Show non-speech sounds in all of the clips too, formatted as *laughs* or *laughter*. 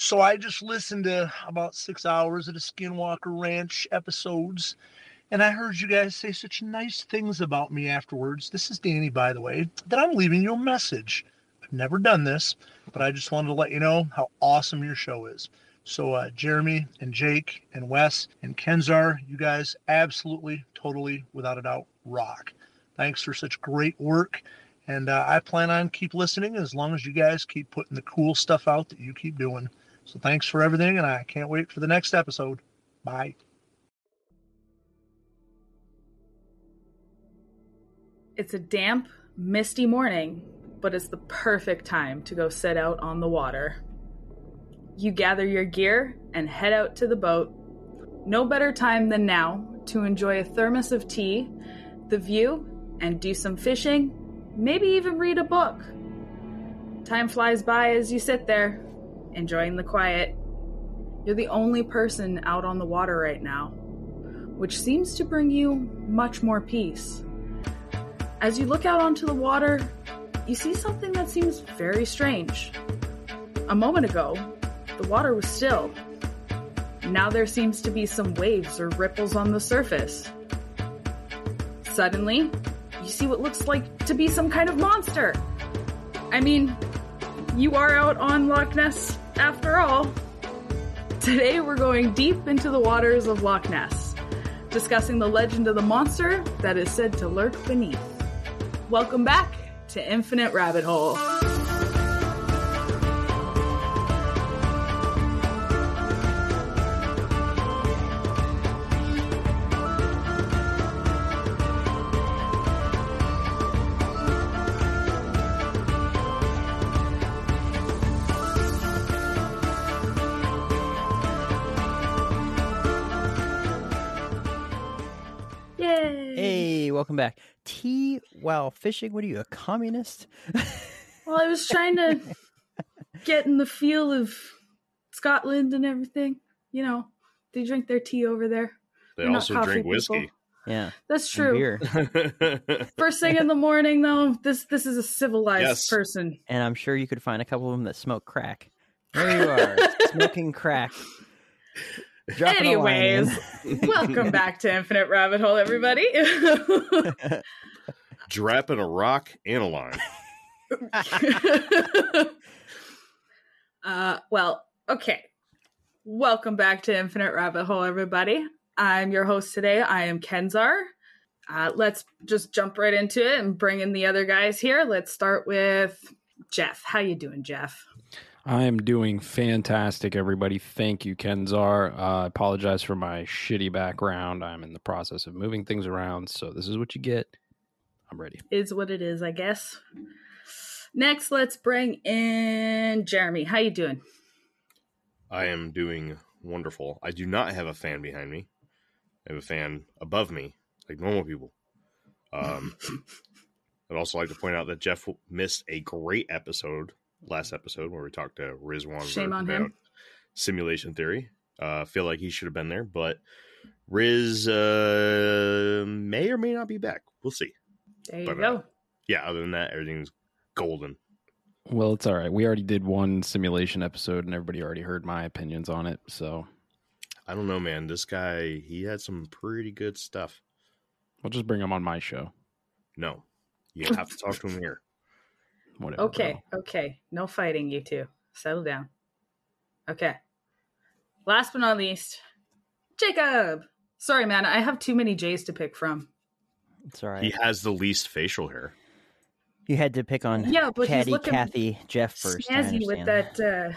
So I just listened to about six hours of the Skinwalker Ranch episodes, and I heard you guys say such nice things about me afterwards. This is Danny, by the way, that I'm leaving you a message. I've never done this, but I just wanted to let you know how awesome your show is. So, uh, Jeremy and Jake and Wes and Kenzar, you guys absolutely, totally, without a doubt, rock. Thanks for such great work. And uh, I plan on keep listening as long as you guys keep putting the cool stuff out that you keep doing. So thanks for everything, and I can't wait for the next episode. Bye. It's a damp, misty morning, but it's the perfect time to go set out on the water. You gather your gear and head out to the boat. No better time than now to enjoy a thermos of tea, the view, and do some fishing, maybe even read a book. Time flies by as you sit there, enjoying the quiet. You're the only person out on the water right now, which seems to bring you much more peace. As you look out onto the water, you see something that seems very strange. A moment ago, the water was still. Now there seems to be some waves or ripples on the surface. Suddenly, you see what looks like to be some kind of monster. I mean, you are out on Loch Ness after all. Today we're going deep into the waters of Loch Ness, discussing the legend of the monster that is said to lurk beneath. Welcome back to Infinite Rabbit Hole. Hey, back. Tea while fishing. What are you, a communist? Well, I was trying to *laughs* get in the feel of Scotland and everything. You know, they drink their tea over there. They They're also coffee drink people. whiskey. yeah. That's true. beer. *laughs* First thing in the morning, though, this this is a civilized Yes. person. And I'm sure you could find a couple of them that smoke crack. There you are, *laughs* smoking crack. Dropping a line in. Anyways, *laughs* welcome back to Infinite Rabbit Hole, everybody. *laughs* Dropping a rock and a line. *laughs* uh, well, okay. Welcome back to Infinite Rabbit Hole, everybody. I'm your host today. I am Kenzar. Uh, let's just jump right into it and bring in the other guys here. Let's start with Jeff. How you doing, Jeff? I'm doing fantastic, everybody. Thank you, Kenzar. Uh, I apologize for my shitty background. I'm in the process of moving things around, so this is what you get. I'm ready. Is what it is, I guess. Next, let's bring in Jeremy. How you doing? I am doing wonderful. I do not have a fan behind me. I have a fan above me, like normal people. Um, *laughs* I'd also like to point out that Jeff missed a great episode last episode where we talked to Rizwan Shame on about him. simulation theory. Uh, feel like he should have been there, but Riz uh, may or may not be back. We'll see. There you But, go. uh, Yeah, other than that, everything's golden. Well, it's all right. We already did one simulation episode, and everybody already heard my opinions on it. So I don't know, man. This guy, he had some pretty good stuff. I'll just bring him on my show. No, you have to talk to him here. Whatever. Okay, okay. No fighting, you two. Settle down. Okay. Last but not least, Jacob. Sorry, man. I have too many J's to pick from. It's all right. He has the least facial hair. You had to pick on Yeah, but he's Caddy, looking Kathy, Jeff first. Snazzy with understand that. Uh,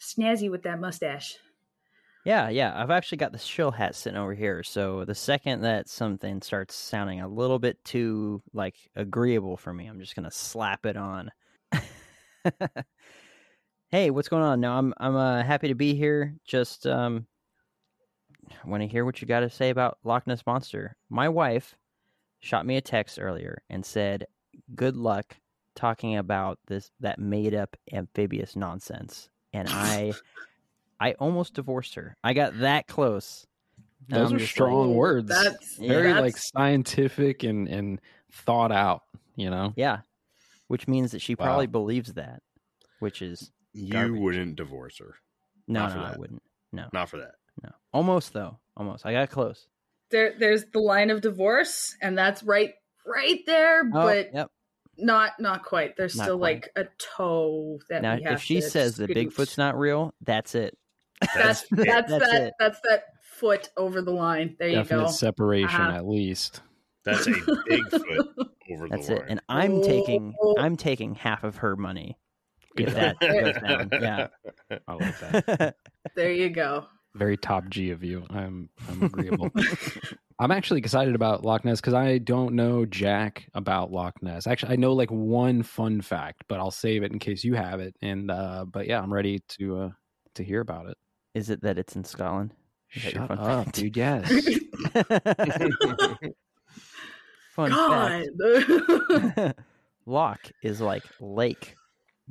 snazzy with that mustache. Yeah, yeah. I've actually got the shill hat sitting over here. So the second that something starts sounding a little bit too like agreeable for me, I'm just gonna slap it on. *laughs* hey, what's going on? No, I'm I'm uh, happy to be here. Just um, want to hear what you got to say about Loch Ness monster. My wife shot me a text earlier and said, "Good luck talking about this that made up amphibious nonsense." And *laughs* I. I almost divorced her. I got that close. And Those I'm are strong like, words. That's Yeah. Very like scientific and and thought out. You know. Yeah. Which means that she Wow. probably believes that, which is You Garbage. wouldn't divorce her. No, Not no, I wouldn't. No, Not for that. no. Almost though. Almost. I got close. There, there's the line of divorce, and that's right, right there, Oh, but yep. not, not quite. There's Not still quite. like a toe that Now, we have if she to says that. Bigfoot's not real, that's it. That's it. that's, That's that it. that's that foot over the line. There you go. separation Uh-huh. at least. That's a big foot over That's the it. line. And I'm taking Oh. I'm taking half of her money. If *laughs* that goes down. Yeah. I like that. *laughs* There you go. Very top G of you. I'm I'm *laughs* agreeable. I'm actually excited about Loch Ness because I don't know jack about Loch Ness. Actually, I know like one fun fact, but I'll save it in case you have it. And uh, but yeah, I'm ready to uh, to hear about it. Is it that it's in Scotland? Is Shut up, fact? dude. Yes. *laughs* fun God. fact. *laughs* Loch is like lake,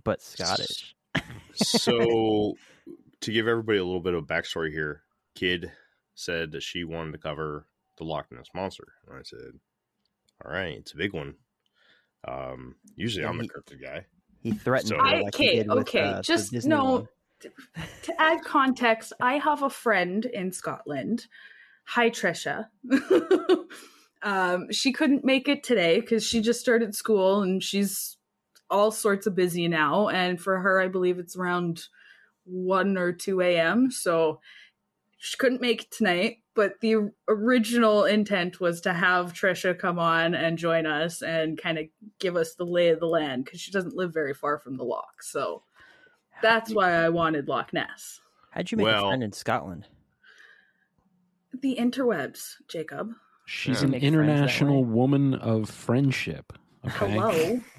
but Scottish. so *laughs* to give everybody a little bit of backstory here, Kid said that she wanted to cover the Loch Ness monster, and I said, "All right, it's a big one." Um, usually Yeah, I'm the he- cryptid guy. He threatened So- I, like he okay, did with, okay. uh, Just no. one. To add context, I have a friend in Scotland. Hi, Trisha. *laughs* um, she couldn't make it today because she just started school and she's all sorts of busy now. And for her, I believe it's around 1 or 2 a.m. So she couldn't make it tonight. But the original intent was to have Trisha come on and join us and kind of give us the lay of the land because she doesn't live very far from the loch. So that's why I wanted Loch Ness. How'd you make Well- a friend in Scotland? The interwebs, Jacob. She's Yeah. an Make friends that international woman of friendship. Okay. Hello. *laughs*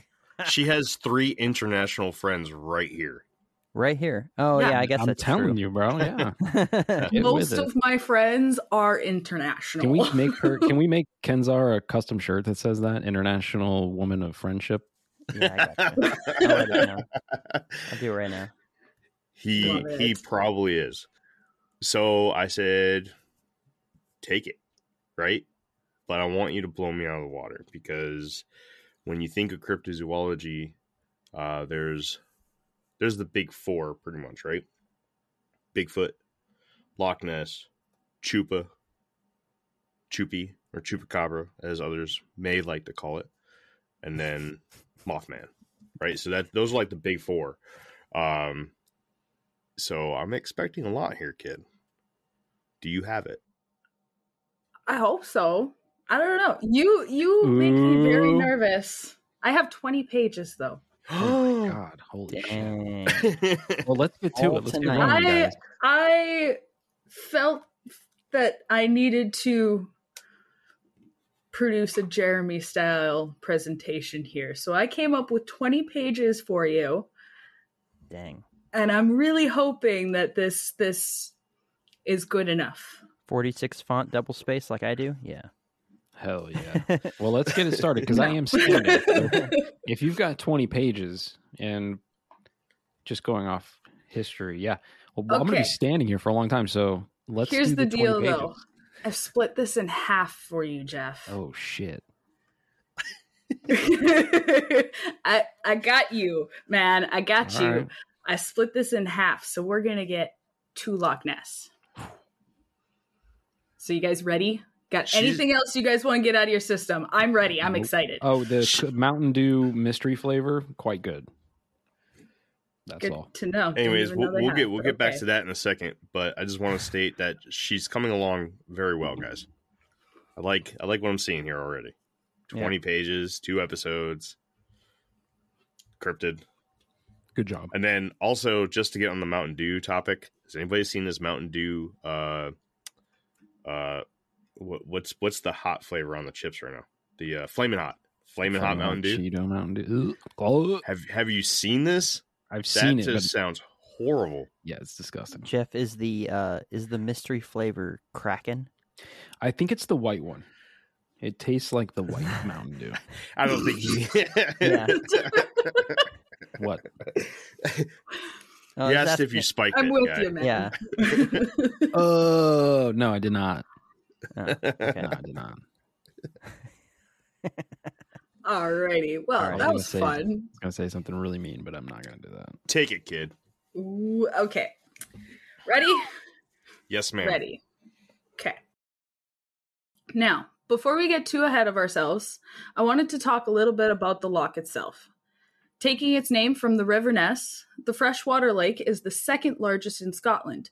She has three international friends right here. Right here. Oh Yeah. yeah, I guess I'm that's telling true. you, bro. Yeah. *laughs* Most of my friends are international. Can we make her? Can *laughs* we make Kenzar a custom shirt that says that International Woman of Friendship? Yeah, I got you. I'll let. I'll do it right now. He Love he probably is. So I said, take it, right? But I want you to blow me out of the water because when you think of cryptozoology, uh, there's there's the big four pretty much, right? Bigfoot, Loch Ness, Chupa, Chupi or Chupacabra, as others may like to call it, and then Mothman, right? So that those are like the big four. Um, so I'm expecting a lot here, kid. Do you have it? I hope so. I don't know. You you make me very nervous. I have 20 pages though. *gasps* Oh my god! Holy shit! Well, let's get to All it. Let's get tonight. rolling, I. I felt that I needed to produce a Jeremy style presentation here. So I came up with 20 pages for you. Dang. and I'm really hoping that this this is good enough. 46 font double space like I do? Yeah. Hell yeah! *laughs* Well, let's get it started because I am standing. *laughs* If you've got 20 pages and just going off history, yeah. Well, I'm going to be standing here for a long time, so let's. Here's do the, 20 deal, pages. though. I've split this in half for you, Jeff. Oh shit! *laughs* I I got you, man. I got All you. right. I split this in half, so we're gonna get two Loch Ness. So you guys ready? Got She's- anything else you guys want to get out of your system? I'm ready. I'm excited. Oh, the Mountain Dew mystery flavor, quite good. That's Good all. to know. Anyways, we'll, know we'll had get we'll but get back to that in a second. But I just want to *sighs* state that she's coming along very well, guys. I like I like what I'm seeing here already. Yeah. Twenty pages, two episodes, cryptid, Good job. and then also just to get on the Mountain Dew topic. Has anybody seen this Mountain Dew? Uh, uh, what, what's what's the hot flavor on the chips right now? The uh, flaming hot, flaming hot Mountain Dew. Cheeto Mountain Dew. Have Have you seen this? I've That seen it, just but sounds horrible. yeah, it's disgusting. Jeff is the uh is the mystery flavor Kraken? I think it's the white one. It tastes like the white Mountain Dew. *laughs* I don't think he. Yeah. *laughs* What? Oh, he is asked if you spiked I'm it. with guy. you, man. Yeah. *laughs* Oh no, I did not. Oh, No. I did not. Alrighty. Well, All right, that was say- fun. I was gonna say something really mean, but I'm not gonna do that. Take it, kid. Ooh, okay. Ready? Yes, ma'am. Ready. Okay. Now, before we get too ahead of ourselves, I wanted to talk a little bit about the loch itself. Taking its name from the River Ness, the freshwater lake is the second largest in Scotland,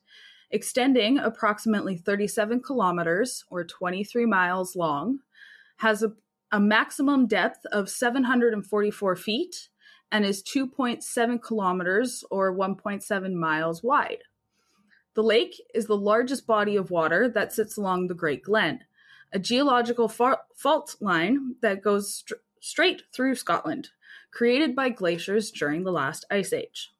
extending approximately 37 kilometers or 23 miles long, has a, a maximum depth of 744 feet, and is 2.7 kilometers or 1.7 miles wide. The lake is the largest body of water that sits along the Great Glen, a geological fa- fault line that goes str- straight through Scotland, created by glaciers during the last ice age.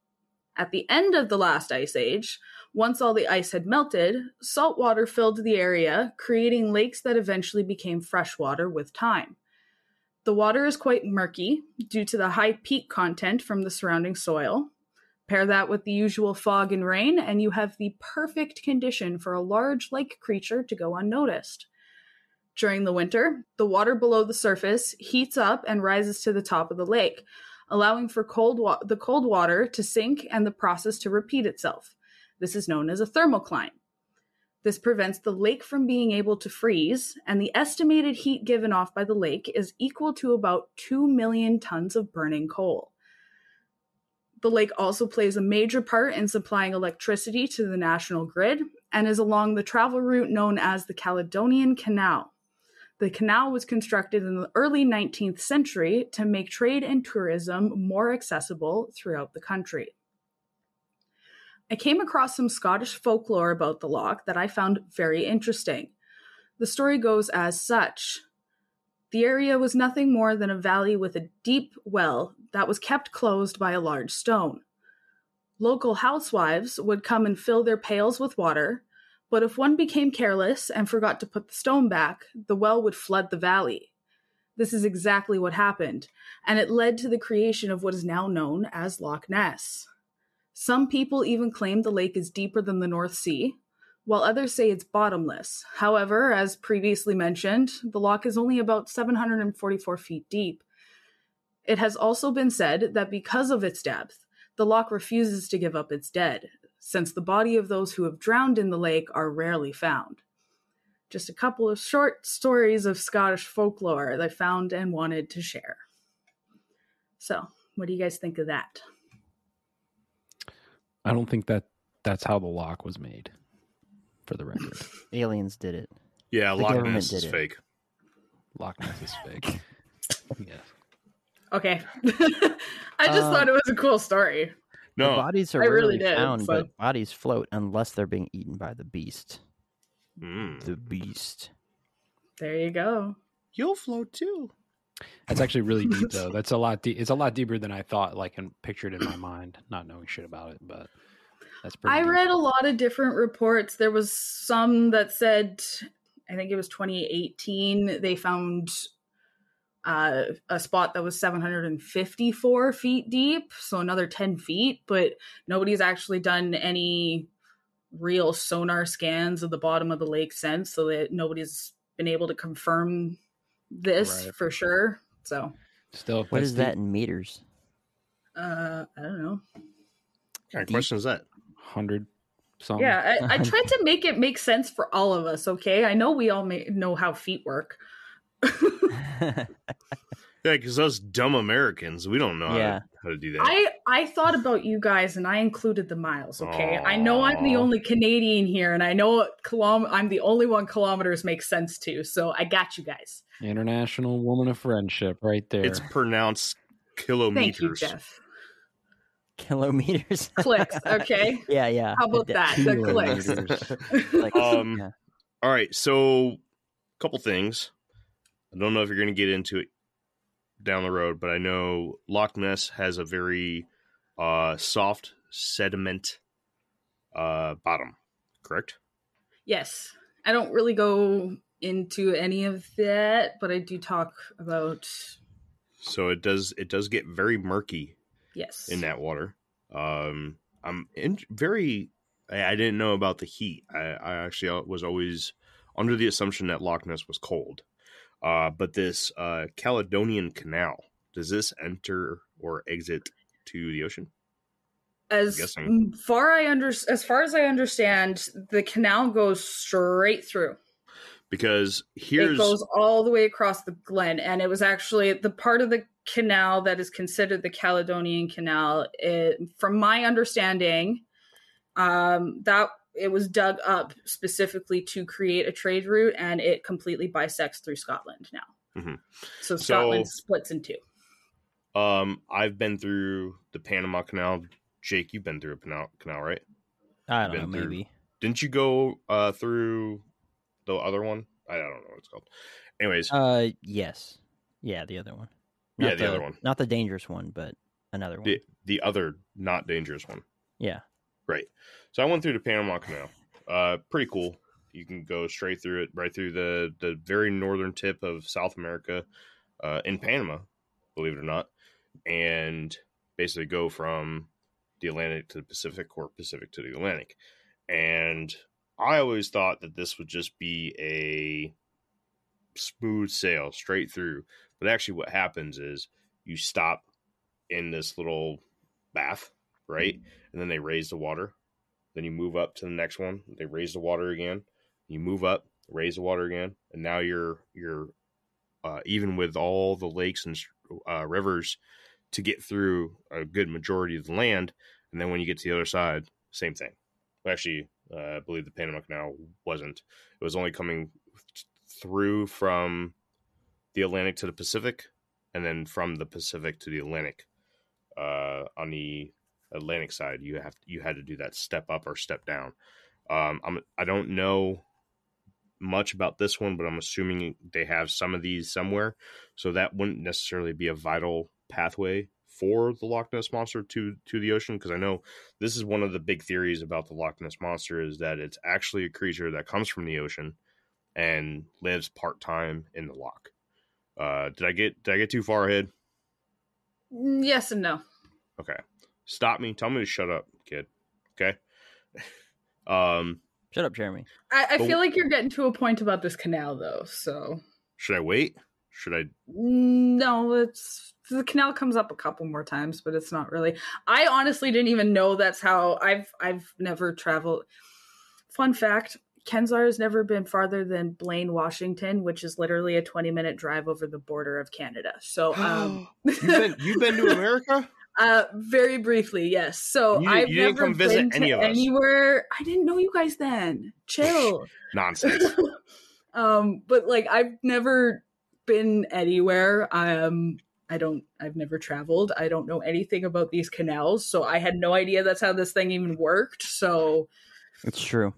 At the end of the last ice age, once all the ice had melted, salt water filled the area, creating lakes that eventually became freshwater with time. The water is quite murky due to the high peat content from the surrounding soil. Pair that with the usual fog and rain, and you have the perfect condition for a large lake creature to go unnoticed. During the winter, the water below the surface heats up and rises to the top of the lake, allowing for cold wa- the cold water to sink and the process to repeat itself. This is known as a thermocline. This prevents the lake from being able to freeze, and the estimated heat given off by the lake is equal to about 2 million tons of burning coal. The lake also plays a major part in supplying electricity to the national grid and is along the travel route known as the Caledonian Canal. The canal was constructed in the early 19th century to make trade and tourism more accessible throughout the country. I came across some Scottish folklore about the loch that I found very interesting. The story goes as such The area was nothing more than a valley with a deep well that was kept closed by a large stone. Local housewives would come and fill their pails with water, but if one became careless and forgot to put the stone back, the well would flood the valley. This is exactly what happened, and it led to the creation of what is now known as Loch Ness. Some people even claim the lake is deeper than the North Sea, while others say it's bottomless. However, as previously mentioned, the loch is only about 744 feet deep. It has also been said that because of its depth, the loch refuses to give up its dead, since the body of those who have drowned in the lake are rarely found. Just a couple of short stories of Scottish folklore that I found and wanted to share. So, what do you guys think of that? I don't think that that's how the loch was made. For the record, *laughs* Aliens did it. Yeah, The Loch Ness is it. fake. Loch Ness is fake. *laughs* yes. Okay. *laughs* I just Uh, thought it was a cool story. The No, bodies are I really rarely did, found, so- but bodies float unless they're being eaten by the beast. Mm. The beast. There you go. you'll float too. That's actually really deep *laughs* though. That's a lot deep. It's a lot deeper than I thought, like and pictured in my mind, not knowing shit about it. But that's pretty. I deep. read a lot of different reports. There was some that said, I think it was 2018, they found uh, a spot that was 754 feet deep, so another 10 feet, but nobody's actually done any real sonar scans of the bottom of the lake since, so that nobody's been able to confirm this Right. for sure. So, Still, what is that's is that in meters? uh, I don't know. What kind of question is that? Hundred something. Yeah, I, I tried to *laughs* make it make sense for all of us. Okay, I know we all may, know how feet work. *laughs* *laughs* Yeah, because us dumb Americans, we don't know how, to, how to do that. I I thought about you guys and I included the miles. Okay, I know I'm the only Canadian here, and I know kilom- I'm the only one kilometers make sense to. So I got you guys. International Woman of Friendship, right there. It's pronounced kilometers. Thank you, kilometers. Jeff. Kilometers. Clicks. *laughs* Okay. yeah, yeah. How about The- that? The clicks. Kilometers. *laughs* like, *laughs* Um, yeah. All right, so a couple things. I don't know if you're going to get into it down the road, but I know Loch Ness has a very uh, soft sediment uh, bottom. Correct? Yes, I don't really go into any of that, but I do talk about So it does it does get very murky yes. in that water. Um, I'm in, very. I, I didn't know about the heat. I, I actually was always under the assumption that Loch Ness was cold. Uh, but this uh, Caledonian Canal does this enter or exit to the ocean? as far I under as far as I understand, the canal goes straight through. because here's It goes all the way across the glen, and it was actually the part of the canal that is considered the Caledonian Canal. It, from my understanding, um, that it was dug up specifically to create a trade route, and it completely bisects through Scotland now. Mhm. So So- Scotland splits in two. um I've been through the Panama Canal. Jake, you've been through a canal, canal right? I don't know, Been through- maybe. Didn't you go uh through the other one? I don't know what it's called. Anyways, Uh, yes, yeah, the other one. Yeah, the other one. not the dangerous one, but another one. the the other not dangerous one. Yeah, Right. So I went through the Panama Canal. Uh, pretty cool. You can go straight through it, right through the the very northern tip of South America, uh, in Panama, believe it or not, and basically go from the Atlantic to the Pacific or Pacific to the Atlantic. And I always thought that this would just be a smooth sail straight through, but actually, what happens is you stop in this little bath, right? and then they raise the water. Then you move up to the next one. They raise the water again. You move up, raise the water again, and now you're you're uh, even with all the lakes and uh, rivers to get through a good majority of the land. And then when you get to the other side, same thing. Actually, uh, I believe the Panama Canal wasn't. It was only coming through from the Atlantic to the Pacific, and then from the Pacific to the Atlantic. Uh, on the Atlantic side, you have you had to do that step up or step down. Um, I'm I don't know much about this one, but I'm assuming they have some of these somewhere, so that wouldn't necessarily be a vital pathway for the Loch Ness monster to to the ocean. Because I know this is one of the big theories about the Loch Ness monster is that it's actually a creature that comes from the ocean and lives part time in the loch. Uh, did I get did I get too far ahead? Mm, Yes and no. Okay. Stop me. Tell me to shut up, kid. Okay. *laughs* um, shut up, Jeremy. I, I But- feel like you're getting to a point about this canal though, so should I wait? Should I? no, it's the canal comes up a couple more times, but it's not really. I honestly didn't even know that's how I've I've never traveled. Fun fact: Kenzar has never been farther than Blaine, Washington, which is literally a 20 minute drive over the border of Canada. So, um, *gasps* you've been you've been to *laughs* America? Uh, very briefly, yes. So You- I've you didn't never come visit been to any of us. anywhere. I didn't know you guys then. Chill. *laughs* Nonsense. *laughs* um, but like I've never been anywhere. Um, I don't. I've never traveled. I don't know anything about these canals, so I had no idea that's how this thing even worked. So It's true.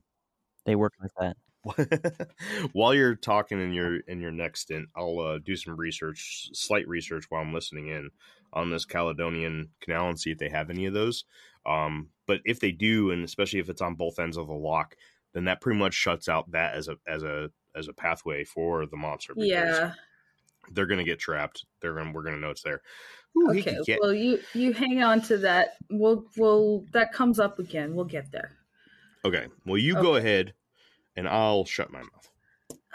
They work like that. *laughs* while you're talking in your in your next stint, I'll uh, do some research, slight research while I'm listening in on this Caledonian Canal and see if they have any of those. Um, but if they do, and especially if it's on both ends of the lock, then that pretty much shuts out that as a as a as a pathway for the monster. because yeah. they're gonna get trapped. They're gonna we're gonna know it's there. Ooh, Okay. get- Well, you you hang on to that. We'll we'll that comes up again. We'll get there. okay. Well, you go ahead, and I'll shut my mouth.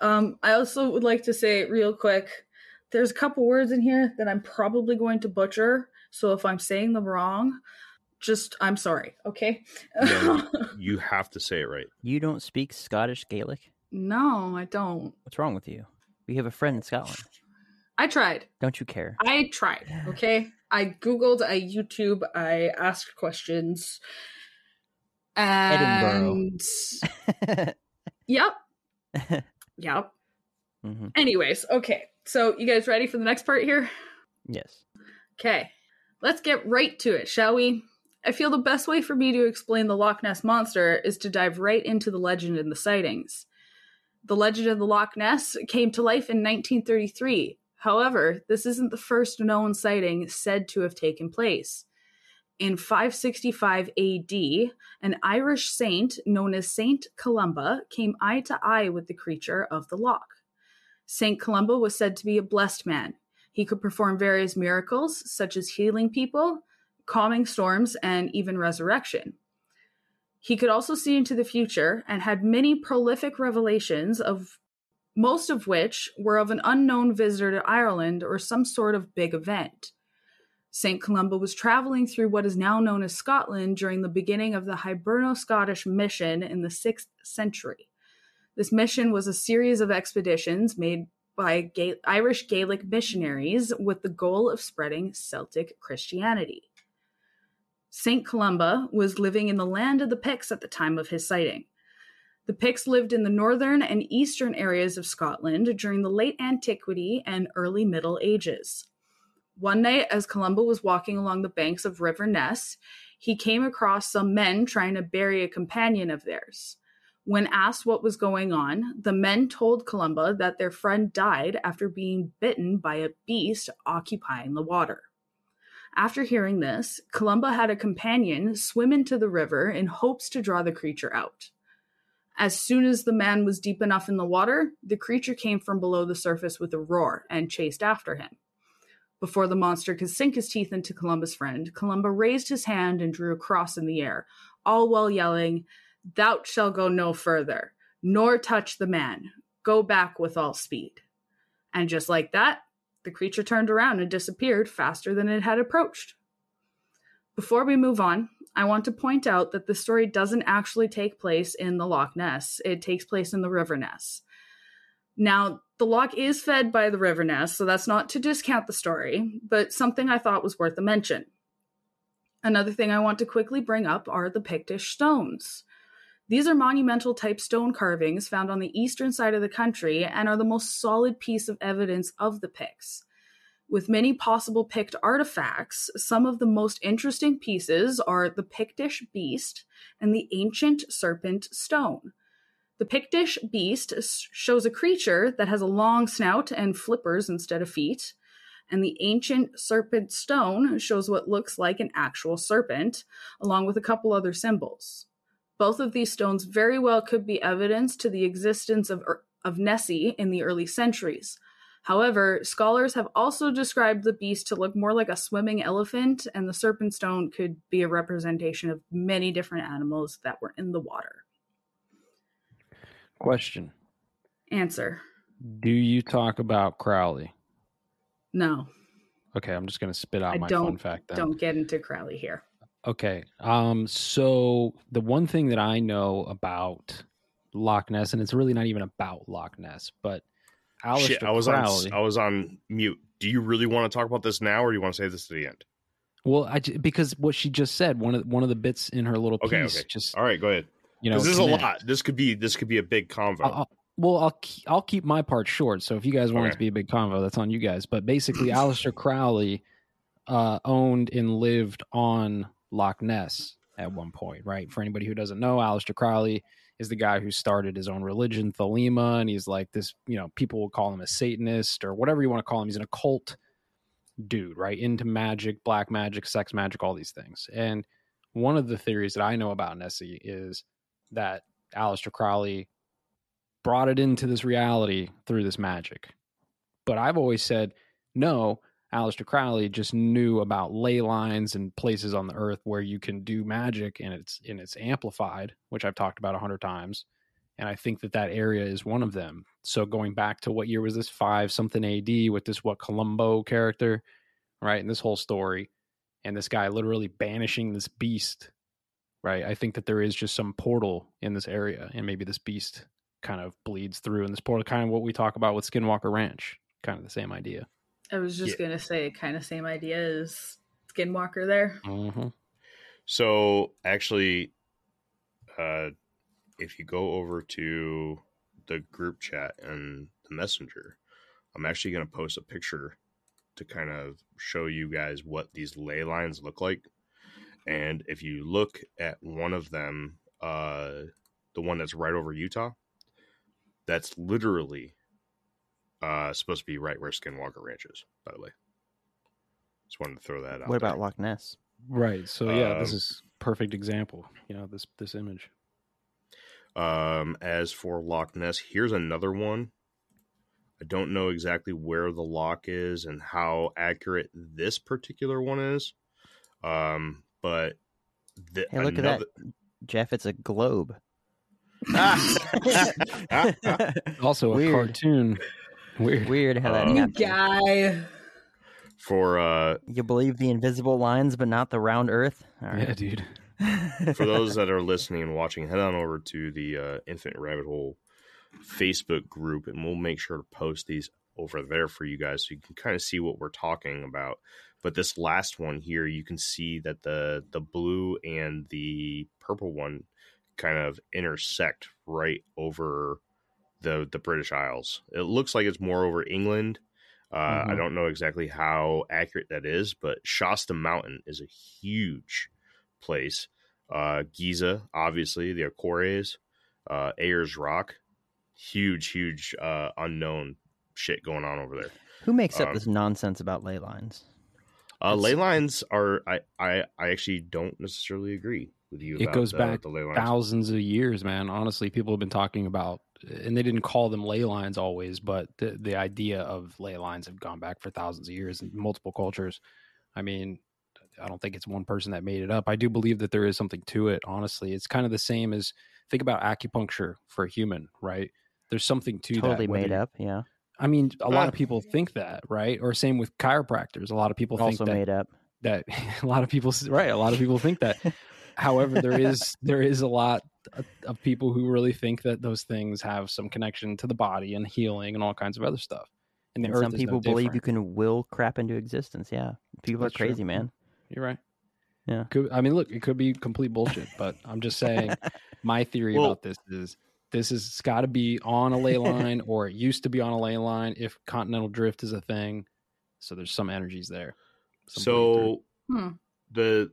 Um, I also would like to say real quick, there's a couple words in here that I'm probably going to butcher. So if I'm saying them wrong, just I'm sorry. Okay. No, *laughs* You have to say it right. You don't speak Scottish Gaelic? no, I don't. What's wrong with you? We have a friend in Scotland. I tried. Don't you care? I tried. Okay. I googled. I YouTube. I asked questions. And *laughs* yep, *laughs* yep. hmm Anyways, okay. So you guys ready for the next part here? Yes. Okay, let's get right to it, shall we? I feel the best way for me to explain the Loch Ness Monster is to dive right into the legend and the sightings. The legend of the Loch Ness came to life in 1933. However, this isn't the first known sighting said to have taken place. In 565 AD, an Irish saint known as Saint Columba came eye to eye with the creature of the loch. Saint Columba was said to be a blessed man. He could perform various miracles, such as healing people, calming storms, and even resurrection. He could also see into the future and had many prolific revelations of most of which were of an unknown visitor to Ireland or some sort of big event. St. Columba was traveling through what is now known as Scotland during the beginning of the Hiberno Scottish mission in the 6th century. This mission was a series of expeditions made by Ga- Irish Gaelic missionaries with the goal of spreading Celtic Christianity. St. Columba was living in the land of the Picts at the time of his sighting. The Picts lived in the northern and eastern areas of Scotland during the late antiquity and early Middle Ages. One night, as Columba was walking along the banks of River Ness, he came across some men trying to bury a companion of theirs. When asked what was going on, the men told Columba that their friend died after being bitten by a beast occupying the water. After hearing this, Columba had a companion swim into the river in hopes to draw the creature out. As soon as the man was deep enough in the water, the creature came from below the surface with a roar and chased after him. Before the monster could sink his teeth into Columba's friend, Columba raised his hand and drew a cross in the air, all while yelling, Thou shalt go no further, nor touch the man. Go back with all speed. And just like that, the creature turned around and disappeared faster than it had approached. Before we move on, I want to point out that the story doesn't actually take place in the Loch Ness. It takes place in the River Ness. Now, the loch is fed by the River Ness, so that's not to discount the story, but something I thought was worth a mention. Another thing I want to quickly bring up are the Pictish stones. These are monumental type stone carvings found on the eastern side of the country and are the most solid piece of evidence of the Picts. With many possible Pict artifacts, some of the most interesting pieces are the Pictish beast and the ancient serpent stone. The Pictish beast shows a creature that has a long snout and flippers instead of feet, and the ancient serpent stone shows what looks like an actual serpent, along with a couple other symbols. Both of these stones very well could be evidence to the existence of, er, of Nessie in the early centuries. However, scholars have also described the beast to look more like a swimming elephant, and the serpent stone could be a representation of many different animals that were in the water. Question Answer Do you talk about Crowley? No, Okay, I'm just going to spit out I my don't- fun fact then. don't get into Crowley here. Okay. Um. So the one thing that I know about Loch Ness, and it's really not even about Loch Ness, but Shit, I was Crowley. on I was on mute. Do you really want to talk about this now, or do you want to save this to the end? well, I because what she just said, one of one of the bits in her little Okay, piece, okay. just All right, go ahead. you know, this is a lot. This could be this could be a big convo. I'll, I'll- well, I'll I'll keep my part short. So if you guys want it to be a big convo, that's on you guys. But *clears throat* basically, Aleister Crowley uh, owned and lived on Loch Ness at one point, right? For anybody who doesn't know, Aleister Crowley is the guy who started his own religion, Thelema, and he's like this. You know, people will call him a Satanist or whatever you want to call him. He's an occult dude, right? Into magic, black magic, sex magic, all these things. And one of the theories that I know about Nessie is that Aleister Crowley brought it into this reality through this magic. But I've always said, no, Aleister Crowley just knew about ley lines and places on the earth where you can do magic and it's and it's amplified, which I've talked about a hundred times. And I think that that area is one of them. So going back to what year was this? Five something AD with this what Columbo character, right? And this whole story, and this guy literally banishing this beast, right? I think that there is just some portal in this area, and maybe this beast kind of bleeds through in this portal, kind of what we talk about with Skinwalker Ranch, kind of the same idea. I was just Yeah. gonna say, kind of same idea as Skinwalker there. Mm-hmm. So actually, uh, if you go over to the group chat and the messenger, I'm actually going to post a picture to kind of show you guys what these ley lines look like. And if you look at one of them, uh, the one that's right over Utah, that's literally uh, supposed to be right where Skinwalker Ranch is. By the way, just wanted to throw that out. What there. about Loch Ness? Right. So yeah, this Um, is perfect example. You know, this this image. Um, as for Loch Ness, here's another one. I don't know exactly where the loch is and how accurate this particular one is. Um, but the, Hey, look another... at that, Jeff. It's a globe. *laughs* *laughs* Also a Weird. cartoon. Weird. Weird how that You happened. guy. For uh, You believe the invisible lines, but not the round Earth. All Yeah, dude. *laughs* for those that are listening and watching, head on over to the uh, Infinite Rabbit Hole Facebook group, and we'll make sure to post these over there for you guys, so you can kind of see what we're talking about. But this last one here, you can see that the the blue and the purple one kind of intersect right over the the British Isles. It looks like it's more over England. Uh, I Mhm. don't know exactly how accurate that is, but Shasta Mountain is a huge place. Uh, Giza, obviously, the Azores, uh, Ayers Rock, huge, huge uh, unknown shit going on over there. Who makes up Um, this nonsense about ley lines? Uh, ley lines are I, I I actually don't necessarily agree with you. It about goes the, back the ley lines. thousands of years, man. Honestly, people have been talking about, and they didn't call them ley lines always, but the the idea of ley lines have gone back for thousands of years in multiple cultures. I mean, I don't think it's one person that made it up. I do believe that there is something to it. Honestly, it's kind of the same as think about acupuncture for a human, right? There's something to Totally that. made you- up. Yeah. I mean, a lot of people think that, right? Or same with chiropractors. A lot of people think Also that made up. that *laughs* a lot of people right a lot of people think that *laughs* however there is there is a lot of people who really think that those things have some connection to the body and healing and all kinds of other stuff and the And some people no believe you can will crap into existence. Yeah. People That's are true. crazy, man. you're right Yeah. could, i mean look it could be complete bullshit but i'm just saying *laughs* my theory Well- about this is this has got to be on a ley line or it used to be on a ley line if continental drift is a thing so there's some energies there some. So Hmm. the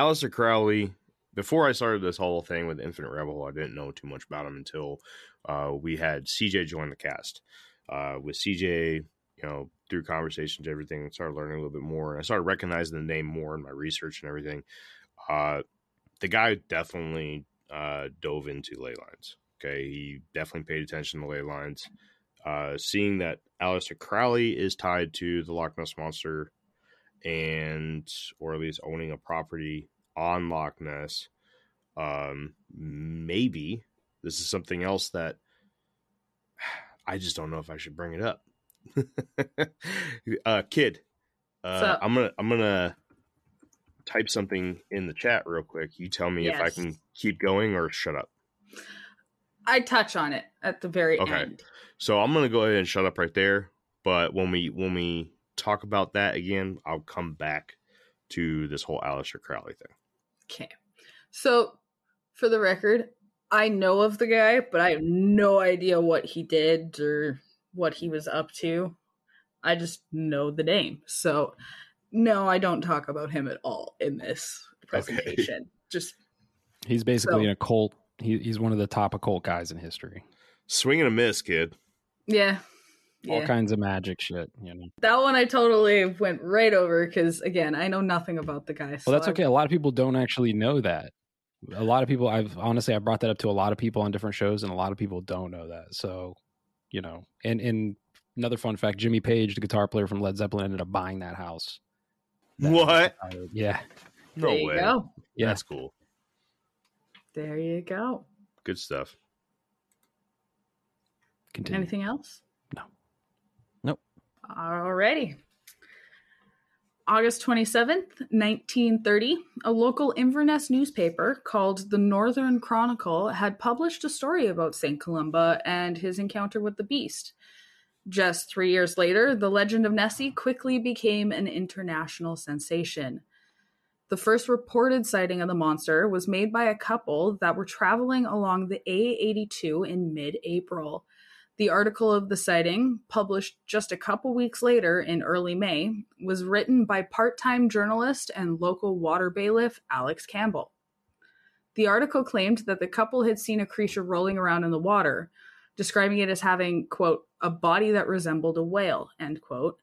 Aleister Crowley. Before I started this whole thing with Infinite Rebel, I didn't know too much about him until uh, we had CJ join the cast. Uh, with CJ, you know, through conversations, everything, started learning a little bit more, and I started recognizing the name more in my research and everything. Uh, the guy definitely uh, dove into ley lines. Okay, he definitely paid attention to ley lines. Uh, seeing that Aleister Crowley is tied to the Loch Ness monster, and or at least owning a property on Loch Ness, um, maybe this is something else that *sighs* I just don't know if I should bring it up. *laughs* uh, kid, uh, I'm gonna I'm gonna type something in the chat real quick. You tell me if I can keep going or shut up. I touch on it at the very Okay. end. So I'm gonna go ahead and shut up right there. But when we when we talk about that again, I'll come back to this whole Aleister Crowley thing. Okay. So, for the record, I know of the guy, but I have no idea what he did or what he was up to. I just know the name. So, no, I don't talk about him at all in this presentation. *laughs* Just he's basically So- an occult he, he's one of the top occult guys in history Swing and a miss, kid. yeah. All kinds of magic shit you know That one I totally went right over because again, I know nothing about the guy. Well, that's okay. A lot of people don't actually know that. A lot of people, I've honestly, I brought that up to a lot of people on different shows, and a lot of people don't know that. So, you know, and and another fun fact: Jimmy Page, the guitar player from Led Zeppelin, ended up buying that house. That What? house. Yeah, No there you way. go. yeah. That's cool. There you go. Good stuff. Continue. Anything else? No. Alrighty. August 27th, 1930, a local Inverness newspaper called the Northern Chronicle had published a story about St. Columba and his encounter with the beast. Just three years later, the legend of Nessie quickly became an international sensation. The first reported sighting of the monster was made by a couple that were traveling along the A82 in mid April. The article of the sighting, published just a couple weeks later in early May, was written by part time journalist and local water bailiff Alex Campbell. The article claimed that the couple had seen a creature rolling around in the water, describing it as having, quote, a body that resembled a whale, end quote,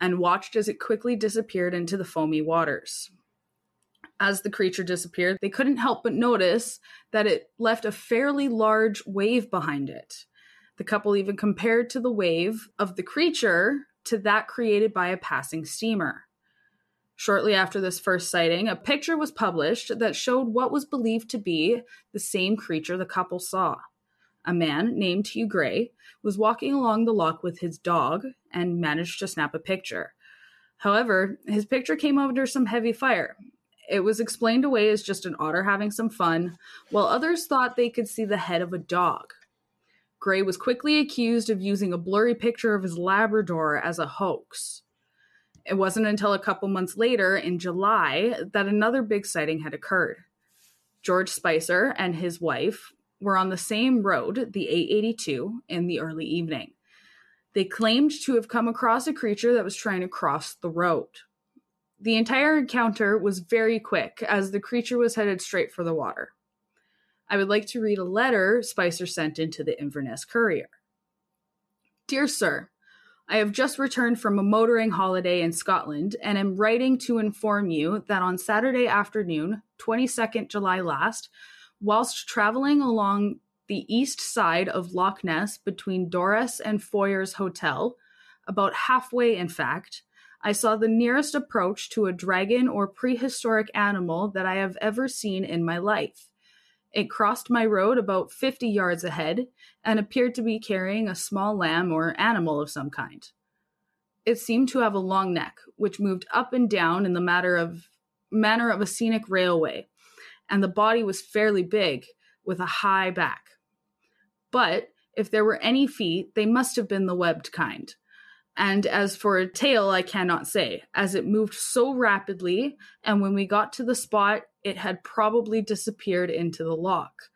and watched as it quickly disappeared into the foamy waters. As the creature disappeared, they couldn't help but notice that it left a fairly large wave behind it. The couple even compared to the wave of the creature to that created by a passing steamer. Shortly after this first sighting, a picture was published that showed what was believed to be the same creature the couple saw. A man named Hugh Gray was walking along the loch with his dog and managed to snap a picture. However, his picture came under some heavy fire. It was explained away as just an otter having some fun, while others thought they could see the head of a dog. Gray was quickly accused of using a blurry picture of his Labrador as a hoax. It wasn't until a couple months later, in July, that another big sighting had occurred. George Spicer and his wife were on the same road, the 882, in the early evening. They claimed to have come across a creature that was trying to cross the road. The entire encounter was very quick, as the creature was headed straight for the water. I would like to read a letter Spicer sent into the Inverness Courier. Dear Sir, I have just returned from a motoring holiday in Scotland and am writing to inform you that on Saturday afternoon, 22nd July last, whilst traveling along the east side of Loch Ness between Dores and Foyers Hotel, about halfway in fact, I saw the nearest approach to a dragon or prehistoric animal that I have ever seen in my life. It crossed my road about 50 yards ahead and appeared to be carrying a small lamb or animal of some kind. It seemed to have a long neck, which moved up and down in the matter of manner of a scenic railway, and the body was fairly big, with a high back. But if there were any feet, they must have been the webbed kind. And as for a tail, I cannot say, as it moved so rapidly, and when we got to the spot, it had probably disappeared into the loch.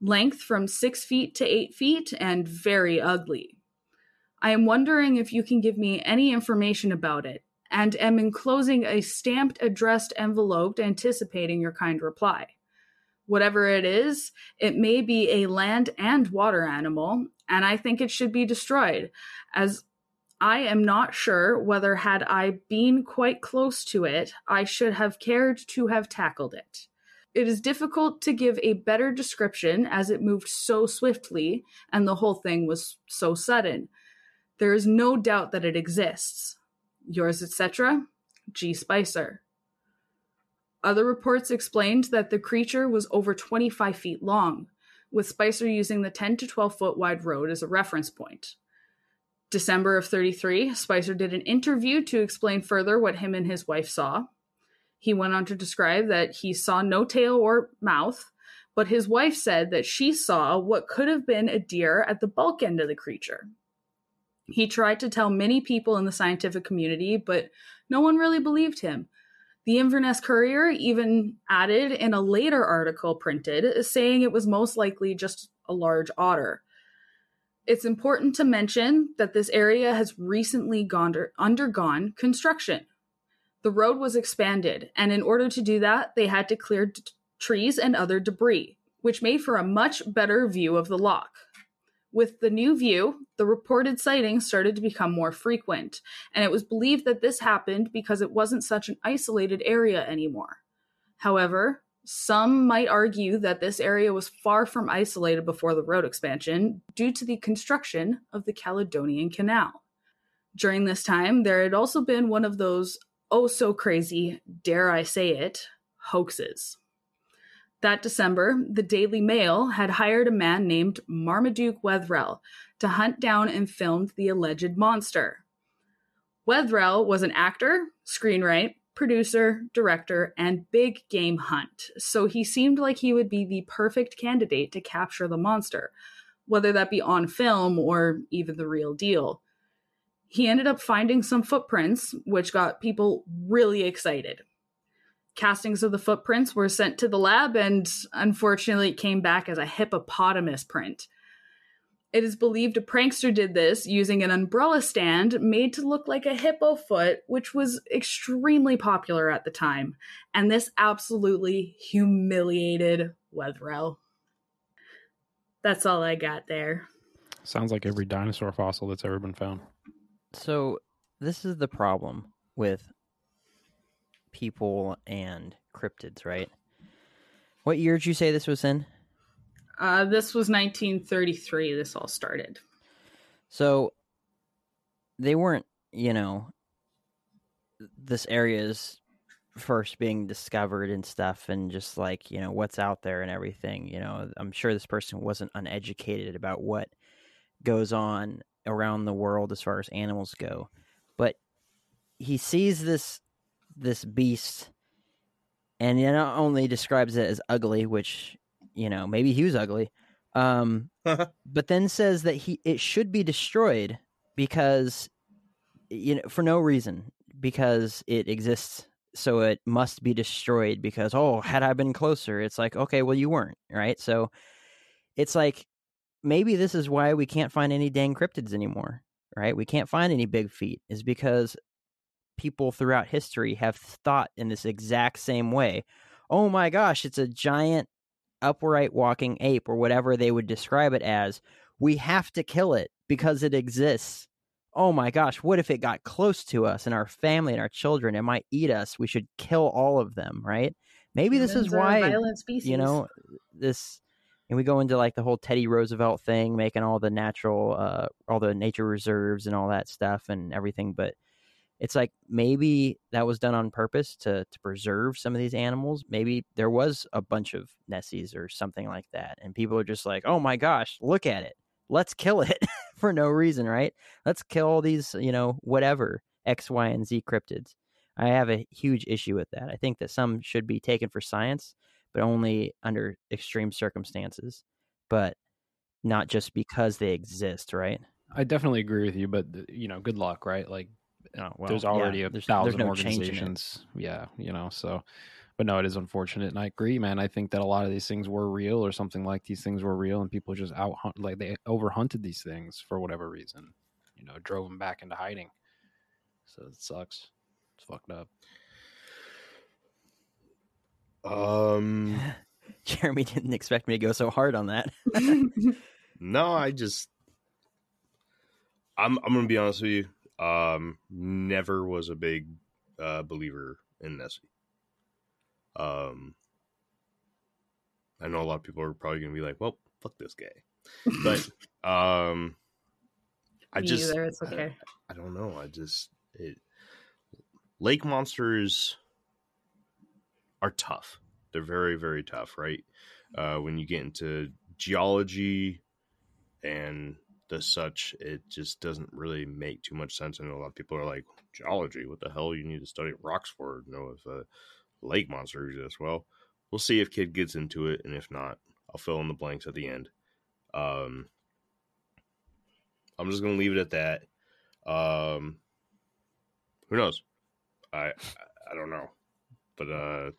Length from six feet to eight feet, and very ugly. I am wondering if you can give me any information about it, and am enclosing a stamped addressed envelope anticipating your kind reply. Whatever it is, it may be a land and water animal, and I think it should be destroyed, as I am not sure whether, had I been quite close to it, I should have cared to have tackled it. It is difficult to give a better description as it moved so swiftly and the whole thing was so sudden. There is no doubt that it exists. Yours, etc., G. Spicer. Other reports explained that the creature was over 25 feet long, with Spicer using the 10 to 12 foot wide road as a reference point. December of 33, Spicer did an interview to explain further what him and his wife saw. He went on to describe that he saw no tail or mouth, but his wife said that she saw what could have been a deer at the bulk end of the creature. He tried to tell many people in the scientific community, but no one really believed him. The Inverness Courier even added in a later article printed saying it was most likely just a large otter. It's important to mention that this area has recently gone, undergone construction. The road was expanded, and in order to do that, they had to clear d- trees and other debris, which made for a much better view of the loch. With the new view, the reported sightings started to become more frequent, and it was believed that this happened because it wasn't such an isolated area anymore. However, some might argue that this area was far from isolated before the road expansion due to the construction of the Caledonian Canal. During this time, there had also been one of those oh so crazy, dare I say it, hoaxes. That December, the Daily Mail had hired a man named Marmaduke Wetherell to hunt down and film the alleged monster. Wetherell was an actor, screenwriter, producer, director, and big game hunt, so he seemed like he would be the perfect candidate to capture the monster, whether that be on film or even the real deal. He ended up finding some footprints, which got people really excited castings of the footprints were sent to the lab and unfortunately it came back as a hippopotamus print. It is believed a prankster did this using an umbrella stand made to look like a hippo foot, which was extremely popular at the time, and this absolutely humiliated Wetherell. That's all I got there. Sounds like every dinosaur fossil that's ever been found. So this is the problem with people and cryptids, right? What year did you say this was in? Uh, this was 1933. This all started. So they weren't, you know, this area's first being discovered and stuff, and just like, you know, what's out there and everything. You know, I'm sure this person wasn't uneducated about what goes on around the world as far as animals go. But he sees this this beast and he not only describes it as ugly which you know maybe he was ugly um *laughs* but then says that he it should be destroyed because you know for no reason because it exists so it must be destroyed because oh had i been closer it's like okay well you weren't right? So it's like maybe this is why we can't find any dang cryptids anymore right? We can't find any big feet is because people throughout history have thought in this exact same way. Oh my gosh it's a giant upright walking ape or whatever they would describe it as we have to kill it because it exists oh my gosh, what if it got close to us and our family and our children? It might eat us. We should kill all of them, right? Maybe this is Humans are a why, violent species. you know, this, and we go into like the whole Teddy Roosevelt thing, making all the natural, uh, all the nature reserves and all that stuff and everything. But it's like maybe that was done on purpose to to preserve some of these animals. Maybe there was a bunch of Nessies or something like that, and people are just like, "Oh my gosh, look at it! Let's kill it *laughs* for no reason, right? Let's kill all these, you know, whatever X, Y, and Z cryptids." I have a huge issue with that. I think that some should be taken for science, but only under extreme circumstances, but not just because they exist, right? I definitely agree with you, but you know, good luck, right? Like, Oh, well, there's yeah, already a there's, thousand there's no organizations. Yeah, you know, so. But no, it is unfortunate, and I agree, man. I think that a lot of these things were real, or something like these things were real, and people just out hunt, like they over hunted these things for whatever reason. You know, drove them back into hiding. So it sucks. It's fucked up. Um, *laughs* Jeremy didn't expect me to go so hard on that. *laughs* no, I just, I'm, I'm gonna be honest with you. Um, never was a big uh, believer in Nessie. Um, I know a lot of people are probably gonna be like, "Well, fuck this guy," but *laughs* um, I Me just, either, it's I- okay. I, don't know. I just, it, lake monsters are tough. They're very, very tough, right? Uh, when you get into geology and the such, it just doesn't really make too much sense. Know a lot of people are like, geology, what the hell you need to study rocks for to know if a lake monster exists? Well, we'll see if Kid gets into it, and if not, I'll fill in the blanks at the end. Um, I'm just gonna leave it at that. Um, who knows? I I don't know, but uh,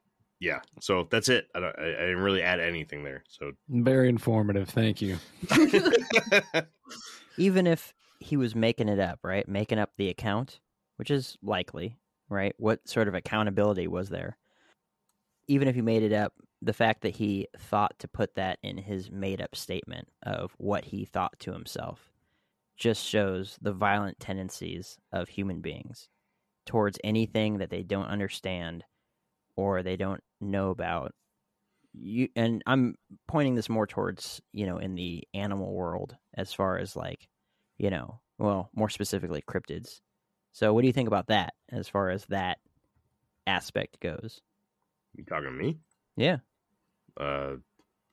yeah. So that's it. I, don't, I, I didn't really add anything there. So Very informative. Thank you. *laughs* Even if he was making it up, right? Making up the account, which is likely, right? What sort of accountability was there? Even if he made it up, the fact that he thought to put that in his made up statement of what he thought to himself just shows the violent tendencies of human beings towards anything that they don't understand or they don't know about you and i'm pointing this more towards you know in the animal world as far as like you know well more specifically cryptids. So what do you think about that as far as that aspect goes? You talking to me? yeah. Uh,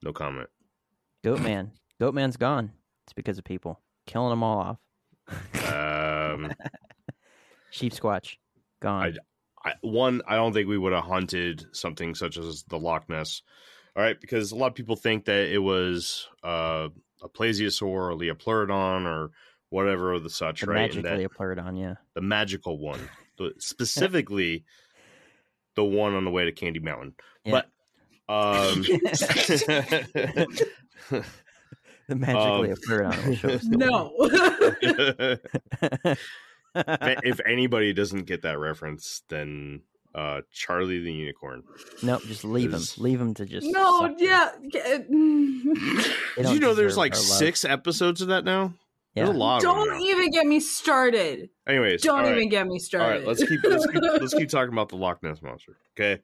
no comment. goatman goatman's gone. It's because of people killing them all off. Um, *laughs* sheep squatch. Gone I, one, I don't think we would have hunted something such as the Loch Ness. All right, because a lot of people think that it was uh, a plesiosaur or Liopleurodon or whatever of the such, the right? And magically yeah the magical one, the, specifically the one on the way to Candy Mountain. Yeah. But um, *laughs* the magically Um, Pleurodon will show us *laughs* no. *laughs* way. if *laughs* if anybody doesn't get that reference, then uh, Charlie the Unicorn. nope just leave him leave him to just no, yeah. yeah, *laughs* Did don't you know there's like six episodes of that now? yeah. There's a lot. Don't even get me started. Anyways, Don't all right. even get me started. All right, let's keep let's keep *laughs* let's keep talking about the Loch Ness monster. Okay.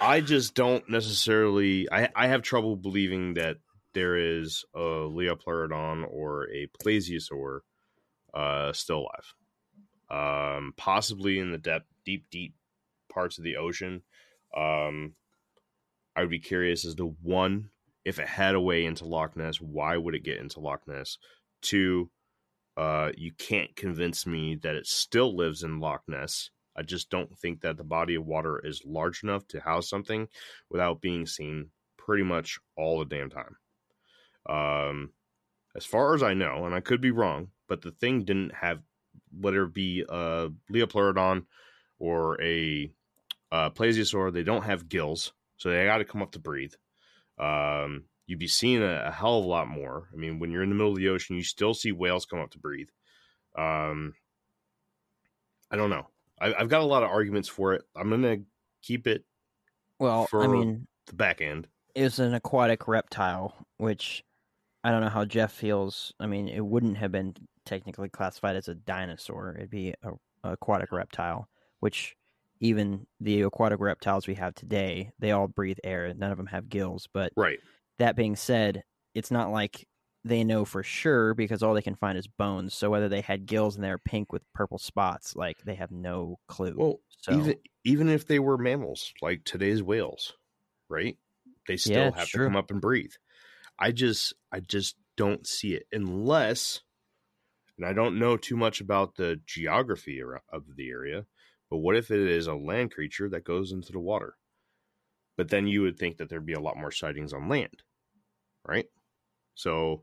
I just don't necessarily I I have trouble believing that there is a Liopleurodon or a plesiosaur uh still alive. Um possibly in the depth deep deep parts of the ocean. Um I would be curious as to one if it had a way into Loch Ness, why would it get into Loch Ness? Two, Uh, you can't convince me that it still lives in Loch Ness. I just don't think that the body of water is large enough to house something without being seen pretty much all the damn time. Um, as far as I know, and I could be wrong, but the thing didn't have whether it be a Liopleurodon or a uh, plesiosaur, they don't have gills, so they got to come up to breathe. Um, you'd be seeing a, a, hell of a lot more. I mean, when you're in the middle of the ocean, you still see whales come up to breathe. Um, I don't know. I, have got a lot of arguments for it. I'm gonna keep it. Well, I mean, the back end is an aquatic reptile, which I don't know how Jeff feels. I mean, it wouldn't have been technically classified as a dinosaur. It'd be a, a aquatic reptile, which even the aquatic reptiles we have today, they all breathe air. None of them have gills. But right. that being said, it's not like they know for sure because all they can find is bones. So whether they had gills and they're pink with purple spots, like they have no clue. Well, so, even even if they were mammals, like today's whales, right? They still Yeah, have to come up and breathe. I just I just don't see it unless and I don't know too much about the geography of the area, but what if it is a land creature that goes into the water? But then you would think that there'd be a lot more sightings on land, right? So,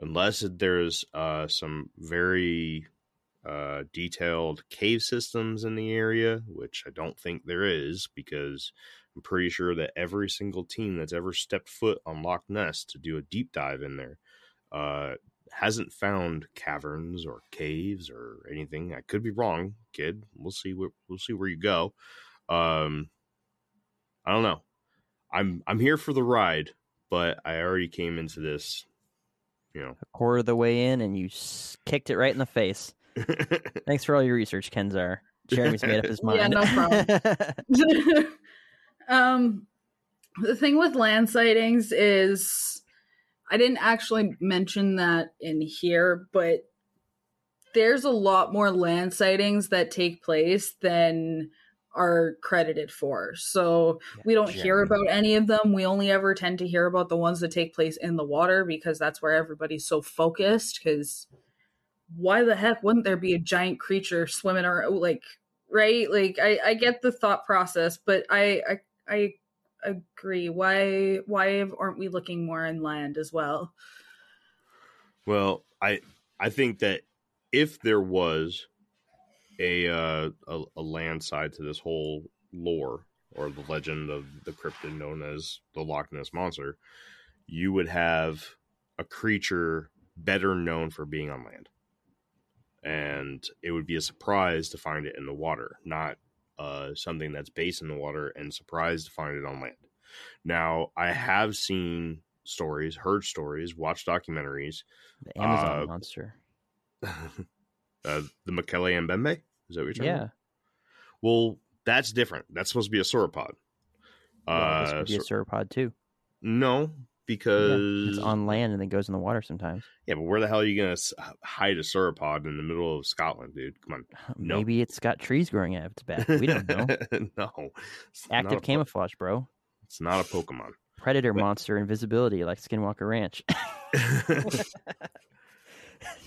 unless there's uh, some very uh, detailed cave systems in the area, which I don't think there is, because I'm pretty sure that every single team that's ever stepped foot on Loch Ness to do a deep dive in there uh, hasn't found caverns or caves or anything. I could be wrong, kid. We'll see where we'll see where you go. Um, I don't know. I'm I'm here for the ride, but I already came into this, you know. a quarter of the way in, and you kicked it right in the face. *laughs* Thanks for all your research, Kenzar. Jeremy's made up his mind. *laughs* Yeah, no problem. *laughs* um, the thing with land sightings is, I didn't actually mention that in here, but there's a lot more land sightings that take place than are credited for. So we don't hear about any of them. We only ever tend to hear about the ones that take place in the water because that's where everybody's so focused. Because why the heck wouldn't there be a giant creature swimming around? Like, right? Like, I, I get the thought process, but I, I, I agree. Why, why aren't we looking more inland as well? Well, I I think that if there was a uh, a, a land side to this whole lore or the legend of the cryptid known as the Loch Ness monster, you would have a creature better known for being on land, and it would be a surprise to find it in the water, not uh, something that's based in the water and surprised to find it on land. Now, I have seen stories, heard stories, watched documentaries The Amazon Uh, monster. *laughs* uh, the Mokele Mbembe. Is that what you're talking Yeah. about? Well, that's different. That's supposed to be a sauropod. This Uh, be a sauropod too. no, Yeah, because it's on land and then goes in the water sometimes. Yeah, but where the hell are you gonna hide a sauropod in the middle of Scotland, dude? Come on. *laughs* No. Maybe it's got trees growing out of its back. We don't know. *laughs* no, it's not a Active po- camouflage, bro. It's not a Pokemon. Predator But- monster invisibility like Skinwalker Ranch. *laughs*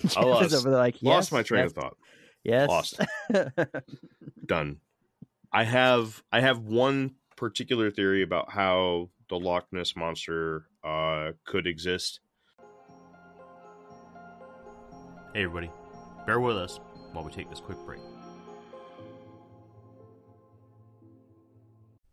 I lost- over there like, Lost my train yes, of thought. Yes. Lost. Done. I have I have one particular theory about how the Loch Ness monster uh, could exist. Hey, everybody, bear with us while we take this quick break.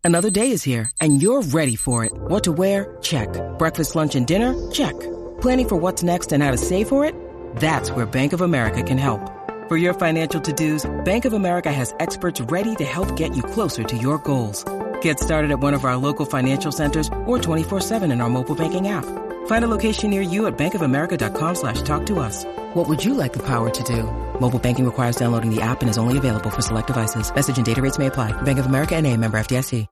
Another day is here, and you're ready for it. What to wear? Check. Breakfast, lunch, and dinner? Check. Planning for what's next and how to save for it? That's where Bank of America can help. For your financial to-dos, Bank of America has experts ready to help get you closer to your goals. Get started at one of our local financial centers or 24-7 in our mobile banking app. Find a location near you at bankofamerica.com slash talk to us. What would you like the power to do? Mobile banking requires downloading the app and is only available for select devices. Message and data rates may apply. Bank of America and a member FDIC.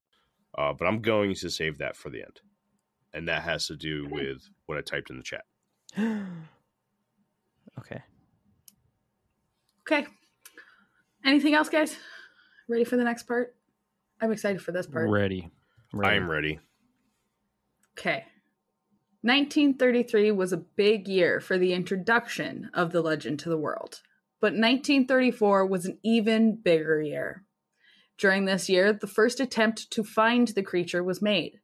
Uh, but I'm going to save that for the end. And that has to do with what I typed in the chat. *gasps* okay. Okay. Anything else, guys? Ready for the next part? I'm excited for this part. Ready. I am ready. Okay. 1933 was a big year for the introduction of the legend to the world, but 1934 was an even bigger year. During this year, the first attempt to find the creature was made.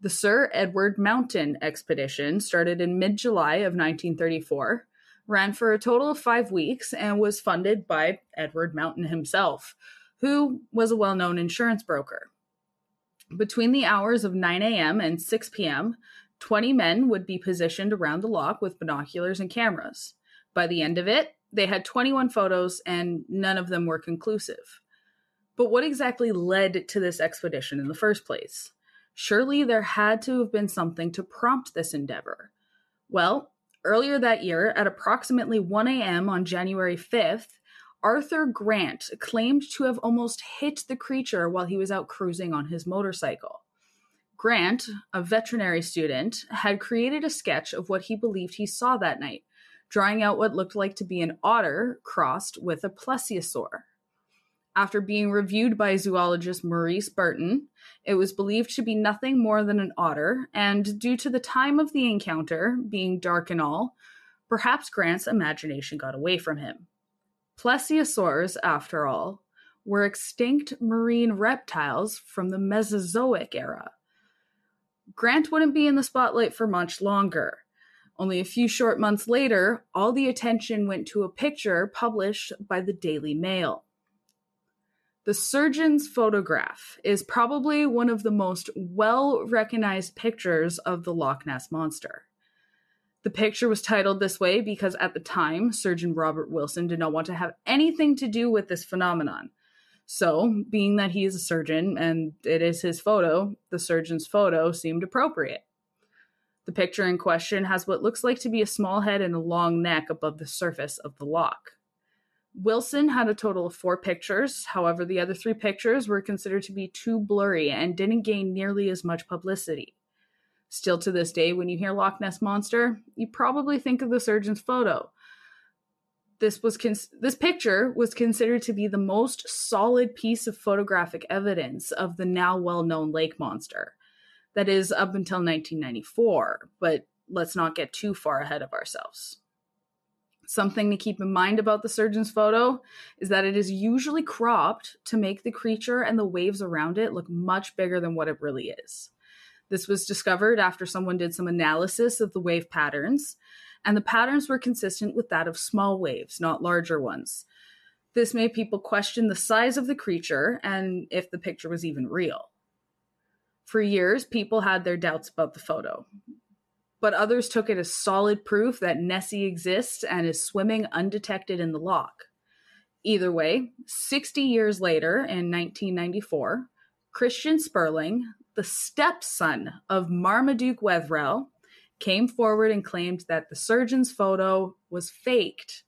The Sir Edward Mountain expedition started in mid July of 1934, ran for a total of five weeks, and was funded by Edward Mountain himself, who was a well known insurance broker. Between the hours of 9 a.m. and 6 p.m., 20 men would be positioned around the loch with binoculars and cameras. By the end of it, they had 21 photos and none of them were conclusive. But what exactly led to this expedition in the first place? Surely there had to have been something to prompt this endeavor. Well, earlier that year, at approximately 1 a.m. on January 5th, Arthur Grant claimed to have almost hit the creature while he was out cruising on his motorcycle. Grant, a veterinary student, had created a sketch of what he believed he saw that night, drawing out what looked like to be an otter crossed with a plesiosaur. After being reviewed by zoologist Maurice Burton, it was believed to be nothing more than an otter, and due to the time of the encounter being dark and all, perhaps Grant's imagination got away from him. Plesiosaurs, after all, were extinct marine reptiles from the Mesozoic era. Grant wouldn't be in the spotlight for much longer. Only a few short months later, all the attention went to a picture published by the Daily Mail. The surgeon's photograph is probably one of the most well recognized pictures of the Loch Ness Monster. The picture was titled this way because at the time, Surgeon Robert Wilson did not want to have anything to do with this phenomenon. So, being that he is a surgeon and it is his photo, the surgeon's photo seemed appropriate. The picture in question has what looks like to be a small head and a long neck above the surface of the loch. Wilson had a total of four pictures, however, the other three pictures were considered to be too blurry and didn't gain nearly as much publicity. Still to this day, when you hear Loch Ness Monster, you probably think of the surgeon's photo. This was this picture was considered to be the most solid piece of photographic evidence of the now well-known lake monster. That is up until 1994, but let's not get too far ahead of ourselves. Something to keep in mind about the surgeon's photo is that it is usually cropped to make the creature and the waves around it look much bigger than what it really is. This was discovered after someone did some analysis of the wave patterns, and the patterns were consistent with that of small waves, not larger ones. This made people question the size of the creature and if the picture was even real. For years, people had their doubts about the photo, but others took it as solid proof that Nessie exists and is swimming undetected in the loch. Either way, 60 years later, in 1994, Christian Spurling, the stepson of Marmaduke Wetherell, came forward and claimed that the surgeon's photo was faked.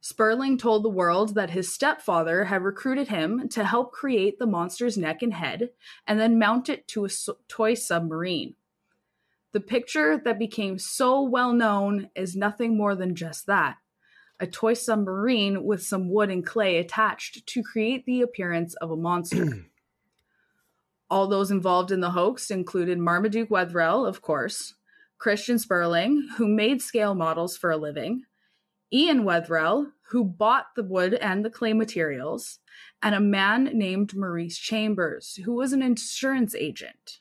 Spurling told the world that his stepfather had recruited him to help create the monster's neck and head and then mount it to a toy submarine. The picture that became so well known is nothing more than just that a toy submarine with some wood and clay attached to create the appearance of a monster. *clears throat* All those involved in the hoax included Marmaduke Wetherell, of course, Christian Spurling, who made scale models for a living, Ian Wetherell, who bought the wood and the clay materials, and a man named Maurice Chambers, who was an insurance agent.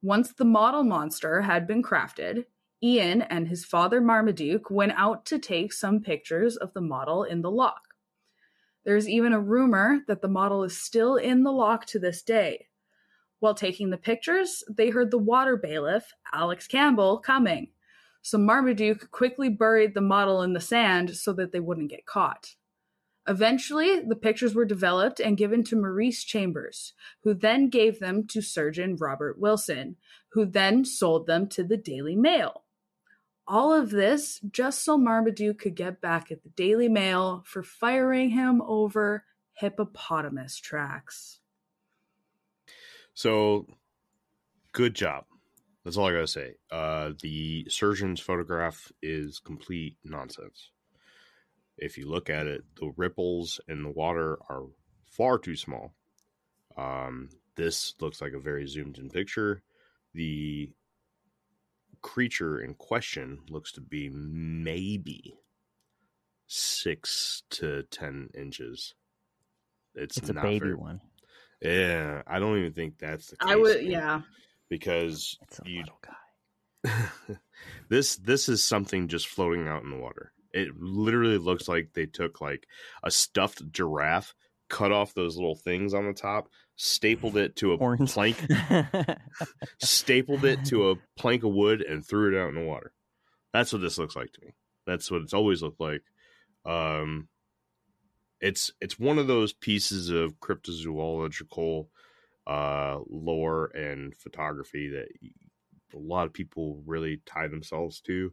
Once the model monster had been crafted, Ian and his father Marmaduke went out to take some pictures of the model in the loch. There's even a rumor that the model is still in the loch to this day. While taking the pictures, they heard the water bailiff, Alex Campbell, coming. So Marmaduke quickly buried the model in the sand so that they wouldn't get caught. Eventually, the pictures were developed and given to Maurice Chambers, who then gave them to surgeon Robert Wilson, who then sold them to the Daily Mail. All of this just so Marmaduke could get back at the Daily Mail for firing him over hippopotamus tracks. So, good job. That's all I gotta say. Uh, the surgeon's photograph is complete nonsense. If you look at it, the ripples in the water are far too small. Um, this looks like a very zoomed in picture. The creature in question looks to be maybe six to ten inches. It's, It's a baby very- one. Yeah, I don't even think that's the case. I would, man, yeah. because It's a you little guy. *laughs* this this is something just floating out in the water. It literally looks like they took like a stuffed giraffe, cut off those little things on the top, stapled it to a Horns. plank, *laughs* stapled it to a plank of wood, and threw it out in the water. That's what this looks like to me. That's what it's always looked like. Um, it's it's one of those pieces of cryptozoological uh, lore and photography that a lot of people really tie themselves to.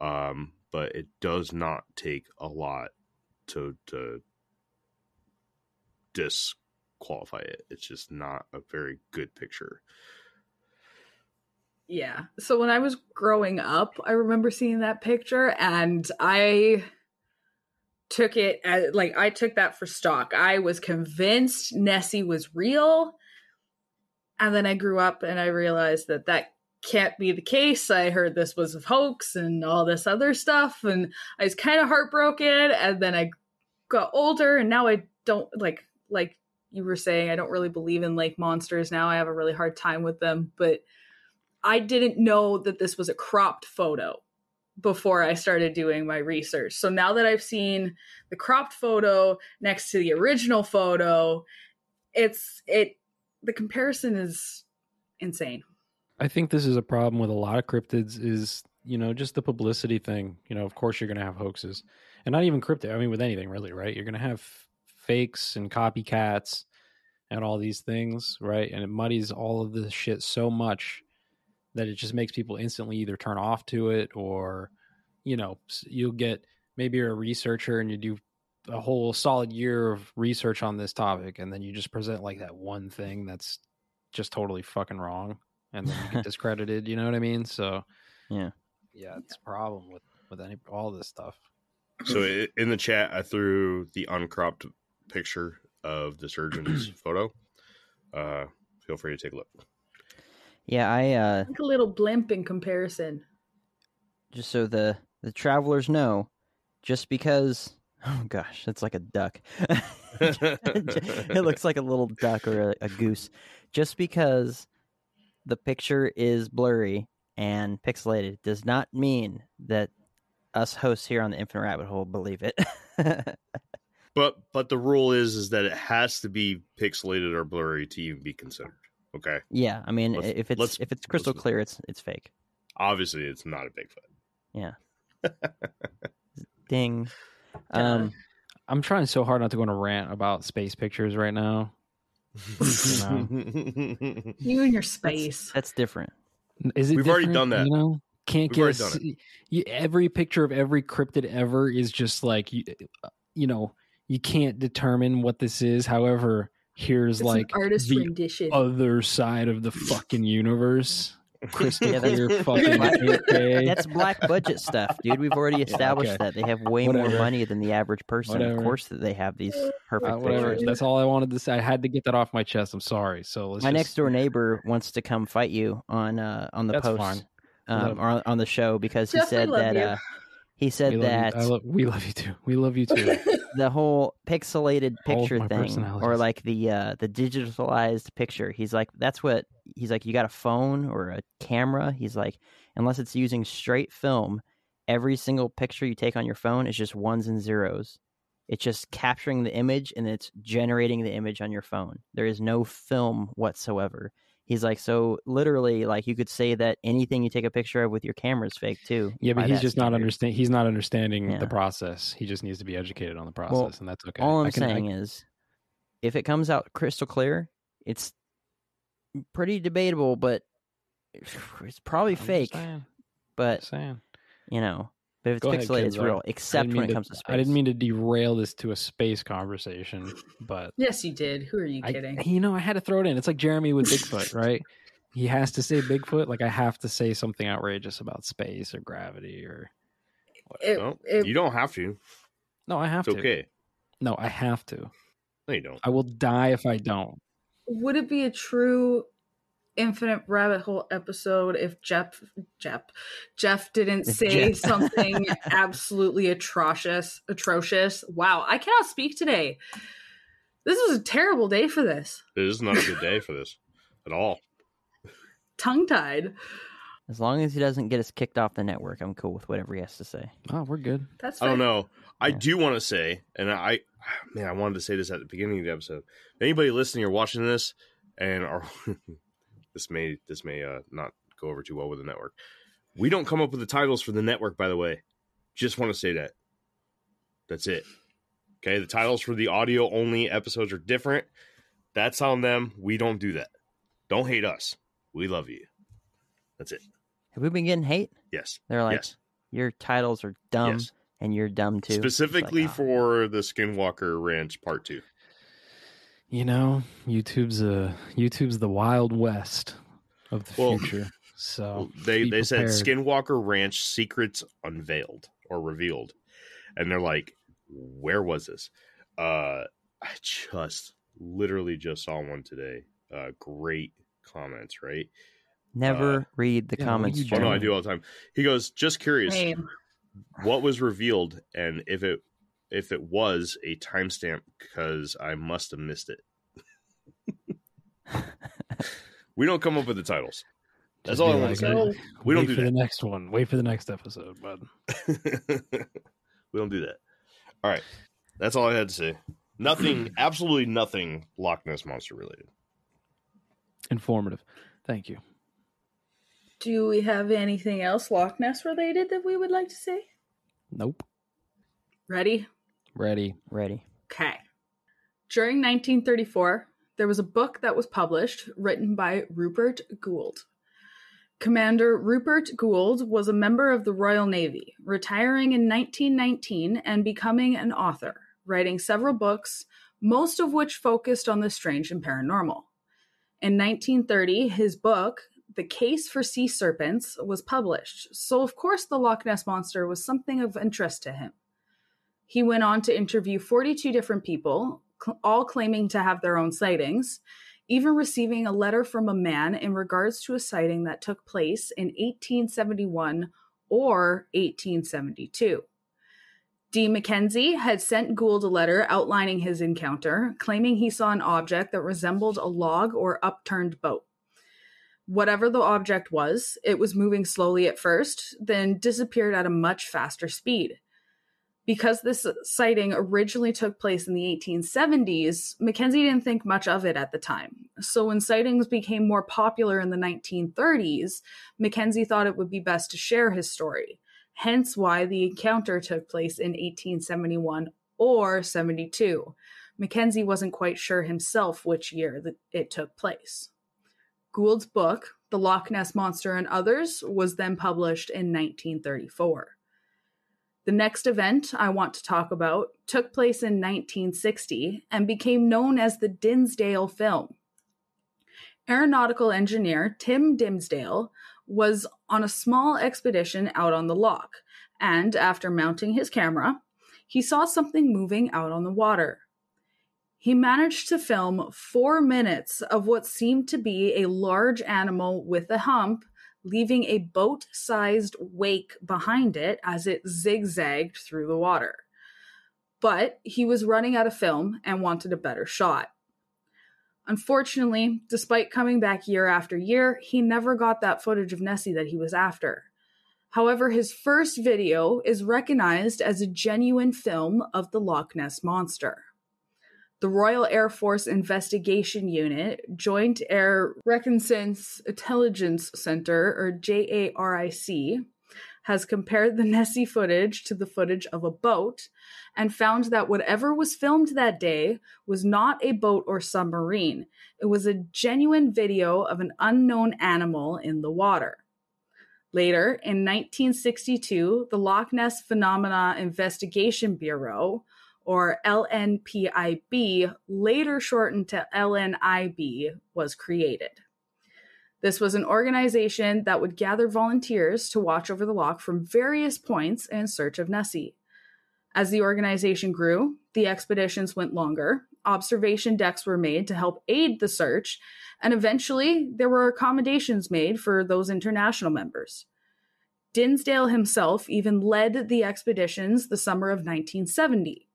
Um, but it does not take a lot to to disqualify it. It's just not a very good picture. Yeah. So when I was growing up, I remember seeing that picture and I took it as like I took that for stock. I was convinced Nessie was real. And then I grew up and I realized that that can't be the case. I heard this was a hoax and all this other stuff and I was kind of heartbroken and then I got older and now I don't like like you were saying I don't really believe in lake monsters now. I have a really hard time with them, but I didn't know that this was a cropped photo before I started doing my research. So now that I've seen the cropped photo next to the original photo, it's it the comparison is insane. I think this is a problem with a lot of cryptids is, you know, just the publicity thing. You know, of course you're going to have hoaxes. And not even cryptid, I mean with anything really, right? You're going to have fakes and copycats and all these things, right? And it muddies all of this shit so much that it just makes people instantly either turn off to it or you know, you'll get maybe you're a researcher and you do a whole solid year of research on this topic and then you just present like that one thing that's just totally fucking wrong and then you get *laughs* discredited you know what i mean so Yeah. yeah it's a problem with with any all this stuff So in the chat, I threw the uncropped picture of the surgeon's *clears throat* photo. Uh, feel free to take a look. Yeah, I uh Like a little blimp in comparison. just so the the travelers know, just because *laughs* oh gosh, it's like a duck. *laughs* it looks like a little duck or a, a goose. Just because the picture is blurry and pixelated does not mean that us hosts here on the Infinite Rabbit Hole believe it. *laughs* But but the rule is is that it has to be pixelated or blurry to even be considered. Okay, yeah, I mean, Let's- if it's let's- if it's crystal let's- clear, it's it's fake. obviously it's not a Bigfoot. Yeah. *laughs* Ding. Um, i'm trying so hard not to go on a rant about space pictures right now *laughs* You and your *laughs* space. that's different. is it We've already done that. you know can't We've get a done you- every picture of every cryptid ever is just like you, you know you can't determine what this is however here's It's like an artist the rendition. other side of the *laughs* fucking universe crystal Yeah, that's- clear *laughs* fucking Black- 8K. That's black budget stuff, dude. We've already *laughs* established okay. that they have way more money than the average person. Of course, that they have these perfect Uh, whatever. pictures. That's all I wanted to say. I had to get that off my chest. I'm sorry. So let's My just- next door neighbor wants to come fight you on uh, on the That's post um, or on- on the show because he Jeff, we said that uh, he said we love that lo- we love you too. We love you too. *laughs* the whole pixelated picture thing or like the uh the digitalized picture he's like that's what he's like you got a phone or a camera? He's like unless it's using straight film every single picture you take on your phone is just ones and zeros. It's just capturing the image and it's generating the image on your phone. There is no film whatsoever he's like so literally like you could say that anything you take a picture of with your camera is fake too yeah, but he's just not standard. understand. He's not understanding Yeah. the process. He just needs to be educated on the process, and that's okay. All I'm I can- I- saying is, if it comes out crystal clear, it's pretty debatable, but *sighs* it's probably I'm fake. But you know, but if it's Go ahead, pixelated, it's real. I Except didn't when it to- comes to space. I didn't mean to derail this to a space conversation, but yes, you did. Who are you I, kidding? you know, I had to throw it in. It's like Jeremy with Bigfoot, *laughs* right? He has to say Bigfoot. Like I have to say something outrageous about space or gravity or. It- No, it- you don't have to. No, I have It's to. okay. No, I have to. No, you don't. I will die if I don't. would it be a true infinite rabbit hole episode if Jeff Jeff Jeff didn't say Jeff- *laughs* something absolutely atrocious atrocious. Wow, I cannot speak today. This was a terrible day for this. It is not a good day for this at all. *laughs* Tongue tied. As long as he doesn't get us kicked off the network, I'm cool with whatever he has to say. Oh, we're good. That's I don't know. I Yeah. do want to say, and I, man, I wanted to say this at the beginning of the episode. Anybody listening or watching this, and are *laughs* this may this may uh, not go over too well with the network. We don't come up with the titles for the network, by the way. Just want to say that. That's it. Okay, the titles for the audio only episodes are different. That's on them. We don't do that. Don't hate us. We love you. That's it. Have we been getting hate? Yes. They're like, yes. your titles are dumb, Yes. and you're dumb too. It's like, Specifically ah. for the Skinwalker Ranch Part Two. You know, YouTube's a YouTube's the wild west of the Well- future. So Well, they be they said. Skinwalker Ranch secrets unveiled or revealed, and they're like, "Where was this?" Uh, I just literally just saw one today. Uh, great comments, right? Never uh, read the yeah, comments. you Oh no, I do all the time. He goes, "Just curious, Same. what was revealed, and if it if it was a timestamp, because I must have missed it." *laughs* we don't come up with the titles. That's Just all I want like, to say. Oh, we don't do for that. the next one. Wait for the next episode, bud. *laughs* we don't do that. All right. That's all I had to say. Nothing, *clears throat* absolutely nothing Loch Ness Monster related. Informative. Thank you. Do we have anything else Loch Ness related that we would like to say? Nope. Ready? Ready. Ready. Okay. During 1934, there was a book that was published written by Rupert Gould. Commander Rupert Gould was a member of the Royal Navy, retiring in 1919 and becoming an author, writing several books, most of which focused on the strange and paranormal. In 1930, his book, The Case for Sea Serpents, was published, so of course the Loch Ness Monster was something of interest to him. He went on to interview 42 different people, all claiming to have their own sightings, even receiving a letter from a man in regards to a sighting that took place in 1871 or 1872. D. Mackenzie had sent Gould a letter outlining his encounter, claiming he saw an object that resembled a log or upturned boat. Whatever the object was, it was moving slowly at first, then disappeared at a much faster speed. Because this sighting originally took place in the 1870s, Mackenzie didn't think much of it at the time. So when sightings became more popular in the 1930s, Mackenzie thought it would be best to share his story. Hence why the encounter took place in 1871 or 72. Mackenzie wasn't quite sure himself which year it took place. Gould's book, The Loch Ness Monster and Others, was then published in 1934. The next event I want to talk about took place in 1960 and became known as the Dinsdale film. Aeronautical engineer Tim Dinsdale was on a small expedition out on the loch, and after mounting his camera, he saw something moving out on the water. He managed to film four minutes of what seemed to be a large animal with a hump leaving a boat sized wake behind it as it zigzagged through the water. But he was running out of film and wanted a better shot. Unfortunately, despite coming back year after year, he never got that footage of Nessie that he was after. However, his first video is recognized as a genuine film of the Loch Ness Monster. The Royal Air Force Investigation Unit, Joint Air Reconnaissance Intelligence Center, or JARIC, has compared the Nessie footage to the footage of a boat and found that whatever was filmed that day was not a boat or submarine. It was a genuine video of an unknown animal in the water. Later, in 1962, the Loch Ness Phenomena Investigation Bureau, or LNPIB, later shortened to LNIB, was created. This was an organization that would gather volunteers to watch over the loch from various points in search of Nessie. As the organization grew, the expeditions went longer, observation decks were made to help aid the search, and eventually there were accommodations made for those international members. Dinsdale himself even led the expeditions the summer of 1970.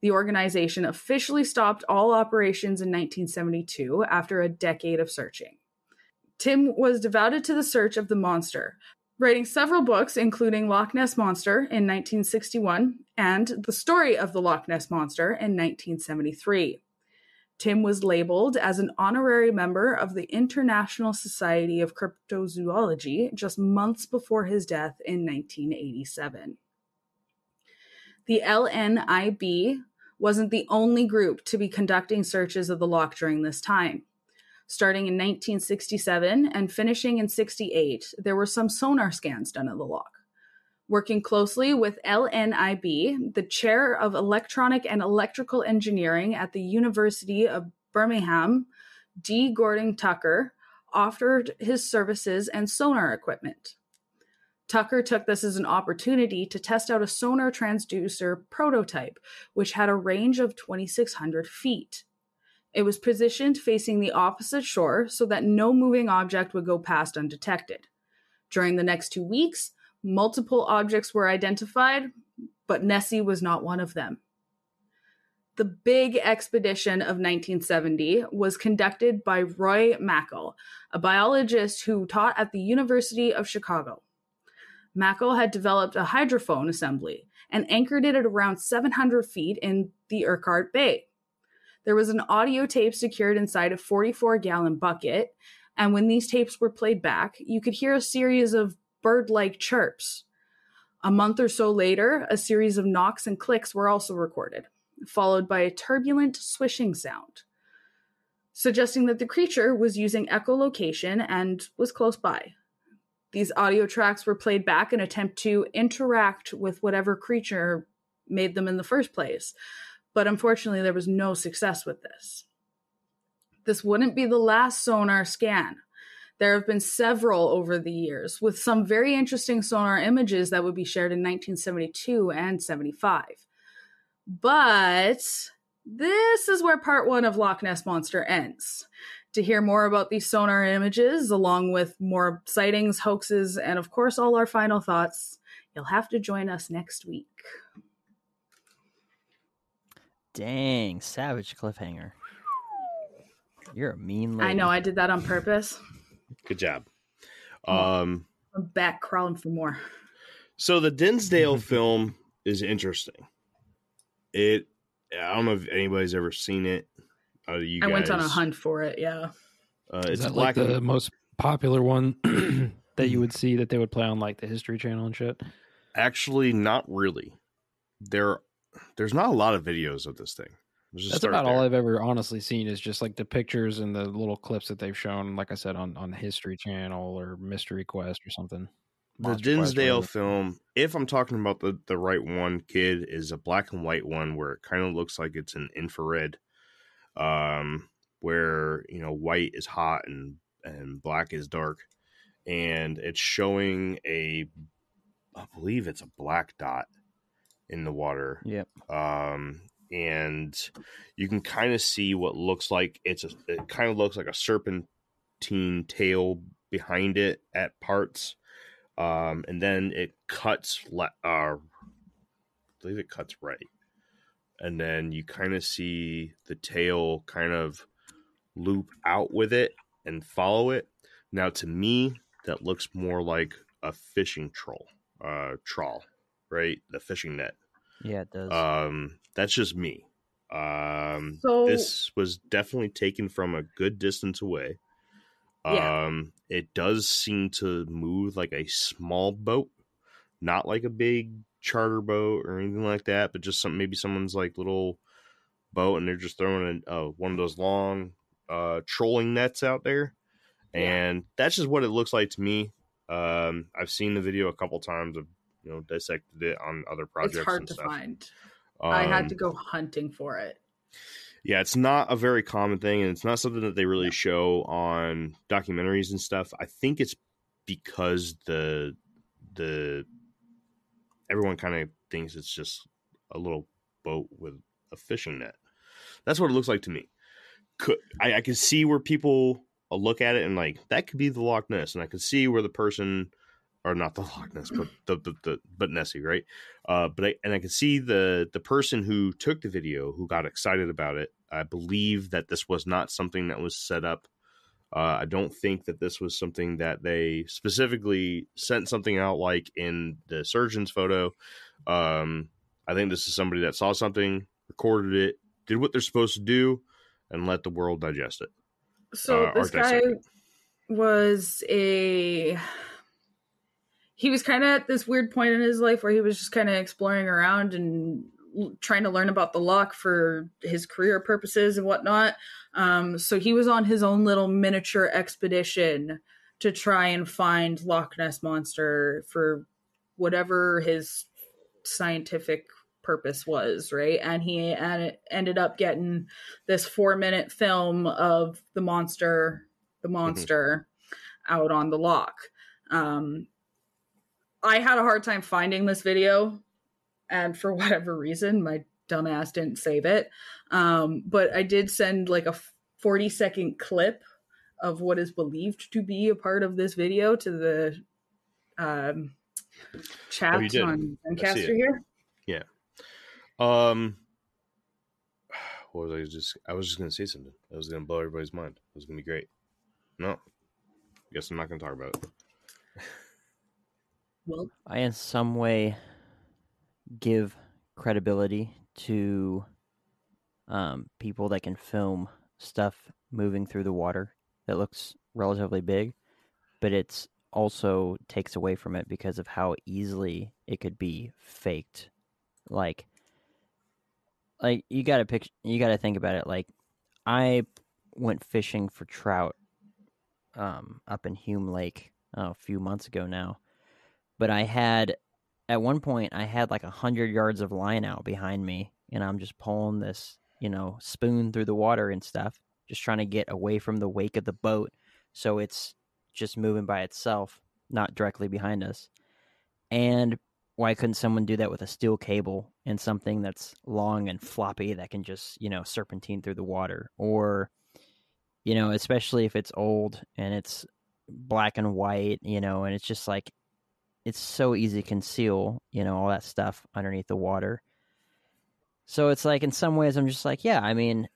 The organization officially stopped all operations in 1972 after a decade of searching. Tim was devoted to the search of the monster, writing several books, including Loch Ness Monster in 1961 and The Story of the Loch Ness Monster in 1973. Tim was labeled as an honorary member of the International Society of Cryptozoology just months before his death in 1987. The LNIB wasn't the only group to be conducting searches of the loch during this time. Starting in 1967 and finishing in 68, there were some sonar scans done of the loch. Working closely with LNIB, the chair of electronic and electrical engineering at the University of Birmingham, D. Gordon Tucker, offered his services and sonar equipment. Tucker took this as an opportunity to test out a sonar transducer prototype, which had a range of 2,600 feet. It was positioned facing the opposite shore so that no moving object would go past undetected. During the next two weeks, multiple objects were identified, but Nessie was not one of them. The big expedition of 1970 was conducted by Roy Mackal, a biologist who taught at the University of Chicago. Mackal had developed a hydrophone assembly and anchored it at around 700 feet in the Urquhart Bay. There was an audio tape secured inside a 44 gallon bucket, and when these tapes were played back, you could hear a series of bird like chirps. A month or so later, a series of knocks and clicks were also recorded, followed by a turbulent swishing sound, suggesting that the creature was using echolocation and was close by. These audio tracks were played back in attempt to interact with whatever creature made them in the first place, but unfortunately, there was no success with this. This wouldn't be the last sonar scan. There have been several over the years, with some very interesting sonar images that would be shared in 1972 and 75. But this is where part one of Loch Ness Monster ends. To hear more about these sonar images, along with more sightings, hoaxes, and of course, all our final thoughts, you'll have to join us next week. Dang, savage cliffhanger. You're a mean lady. I know I did that on purpose. Good job. Um, I'm back crawling for more. so the Dinsdale *laughs* film is interesting. It, I don't know if anybody's ever seen it. Uh, you I guys, went on a hunt for it, yeah. Uh, Is it's that black. like the and, most popular one *clears throat* that you would see that they would play on like the History Channel and shit? actually, not really. There, there's not a lot of videos of this thing. Just That's start about all. I've ever honestly seen is just like the pictures and the little clips that they've shown, like I said, on on the History Channel or Mystery Quest or something. the Monster Quest, Dinsdale whatever. film, if I'm talking about the, the right one, kid, is a black and white one where it kind of looks like it's an infrared, um, where you know white is hot and and black is dark, and it's showing a, I believe it's a black dot in the water, Yep. um, and you can kind of see what looks like it's a, it kind of looks like a serpentine tail behind it at parts um, and then it cuts le- uh, I believe it cuts right, and then you kind of see the tail kind of loop out with it and follow it. Now, to me, that looks more like a fishing troll, uh, trawl, right? The fishing net. Yeah, it does. Um, that's just me. Um, So- this was definitely taken from a good distance away. Yeah. Um, it does seem to move like a small boat, not like a big charter boat or anything like that, but just some maybe someone's like little boat and they're just throwing a, uh, one of those long uh, trolling nets out there, and that's just what it looks like to me. Um, I've seen the video a couple times. I've you know dissected it on other projects. It's hard to stuff. find. I had Um, to go hunting for it. yeah, it's not a very common thing, and it's not something that they really show on documentaries and stuff. I think it's because the the everyone kind of thinks it's just a little boat with a fishing net. That's what it looks like to me. Could I, I can see where people uh, look at it and like that could be the Loch Ness, and I can see where the person or not the Loch Ness, but the, the, the but Nessie, right? Uh, but I and I can see the the person who took the video who got excited about it. I believe that this was not something that was set up. Uh, I don't think that this was something that they specifically sent something out like in the surgeon's photo. Um, I think this is somebody that saw something, recorded it, did what they're supposed to do, and let the world digest it. So Uh, this guy was a he was kind of at this weird point in his life where he was just kind of exploring around and trying to learn about the loch for his career purposes and whatnot. Um, so he was on his own little miniature expedition to try and find Loch Ness monster for whatever his scientific purpose was, right? And he and ended up getting this four minute film of the monster, the monster out on the loch. Um, I had a hard time finding this video, and for *laughs* whatever reason, my dumbass didn't save it. Um, but I did send like a 40 second clip of what is believed to be a part of this video to the um, chat Oh, on I see Zencastr it. here. Um, *sighs* what was I just? I was just gonna say something. I was gonna blow everybody's mind. It was gonna be great. No, guess I'm not gonna talk about it. Well, I in some way give credibility to um, people that can film stuff moving through the water that looks relatively big, but it's also takes away from it because of how easily it could be faked. Like, like you got to pick, you got to think about it. Like, I went fishing for trout um, up in Hume Lake oh, a few months ago now but I had at one point I had like a hundred yards of line out behind me, and I'm just pulling this, you know, spoon through the water and stuff, just trying to get away from the wake of the boat, so it's just moving by itself, not directly behind us. And why couldn't someone do that with a steel cable and something that's long and floppy that can just, you know, serpentine through the water? Or, you know, especially if it's old and it's black and white, you know, and it's just like it's so easy to conceal, you know, all that stuff underneath the water. So it's like in some ways I'm just like, yeah, I mean,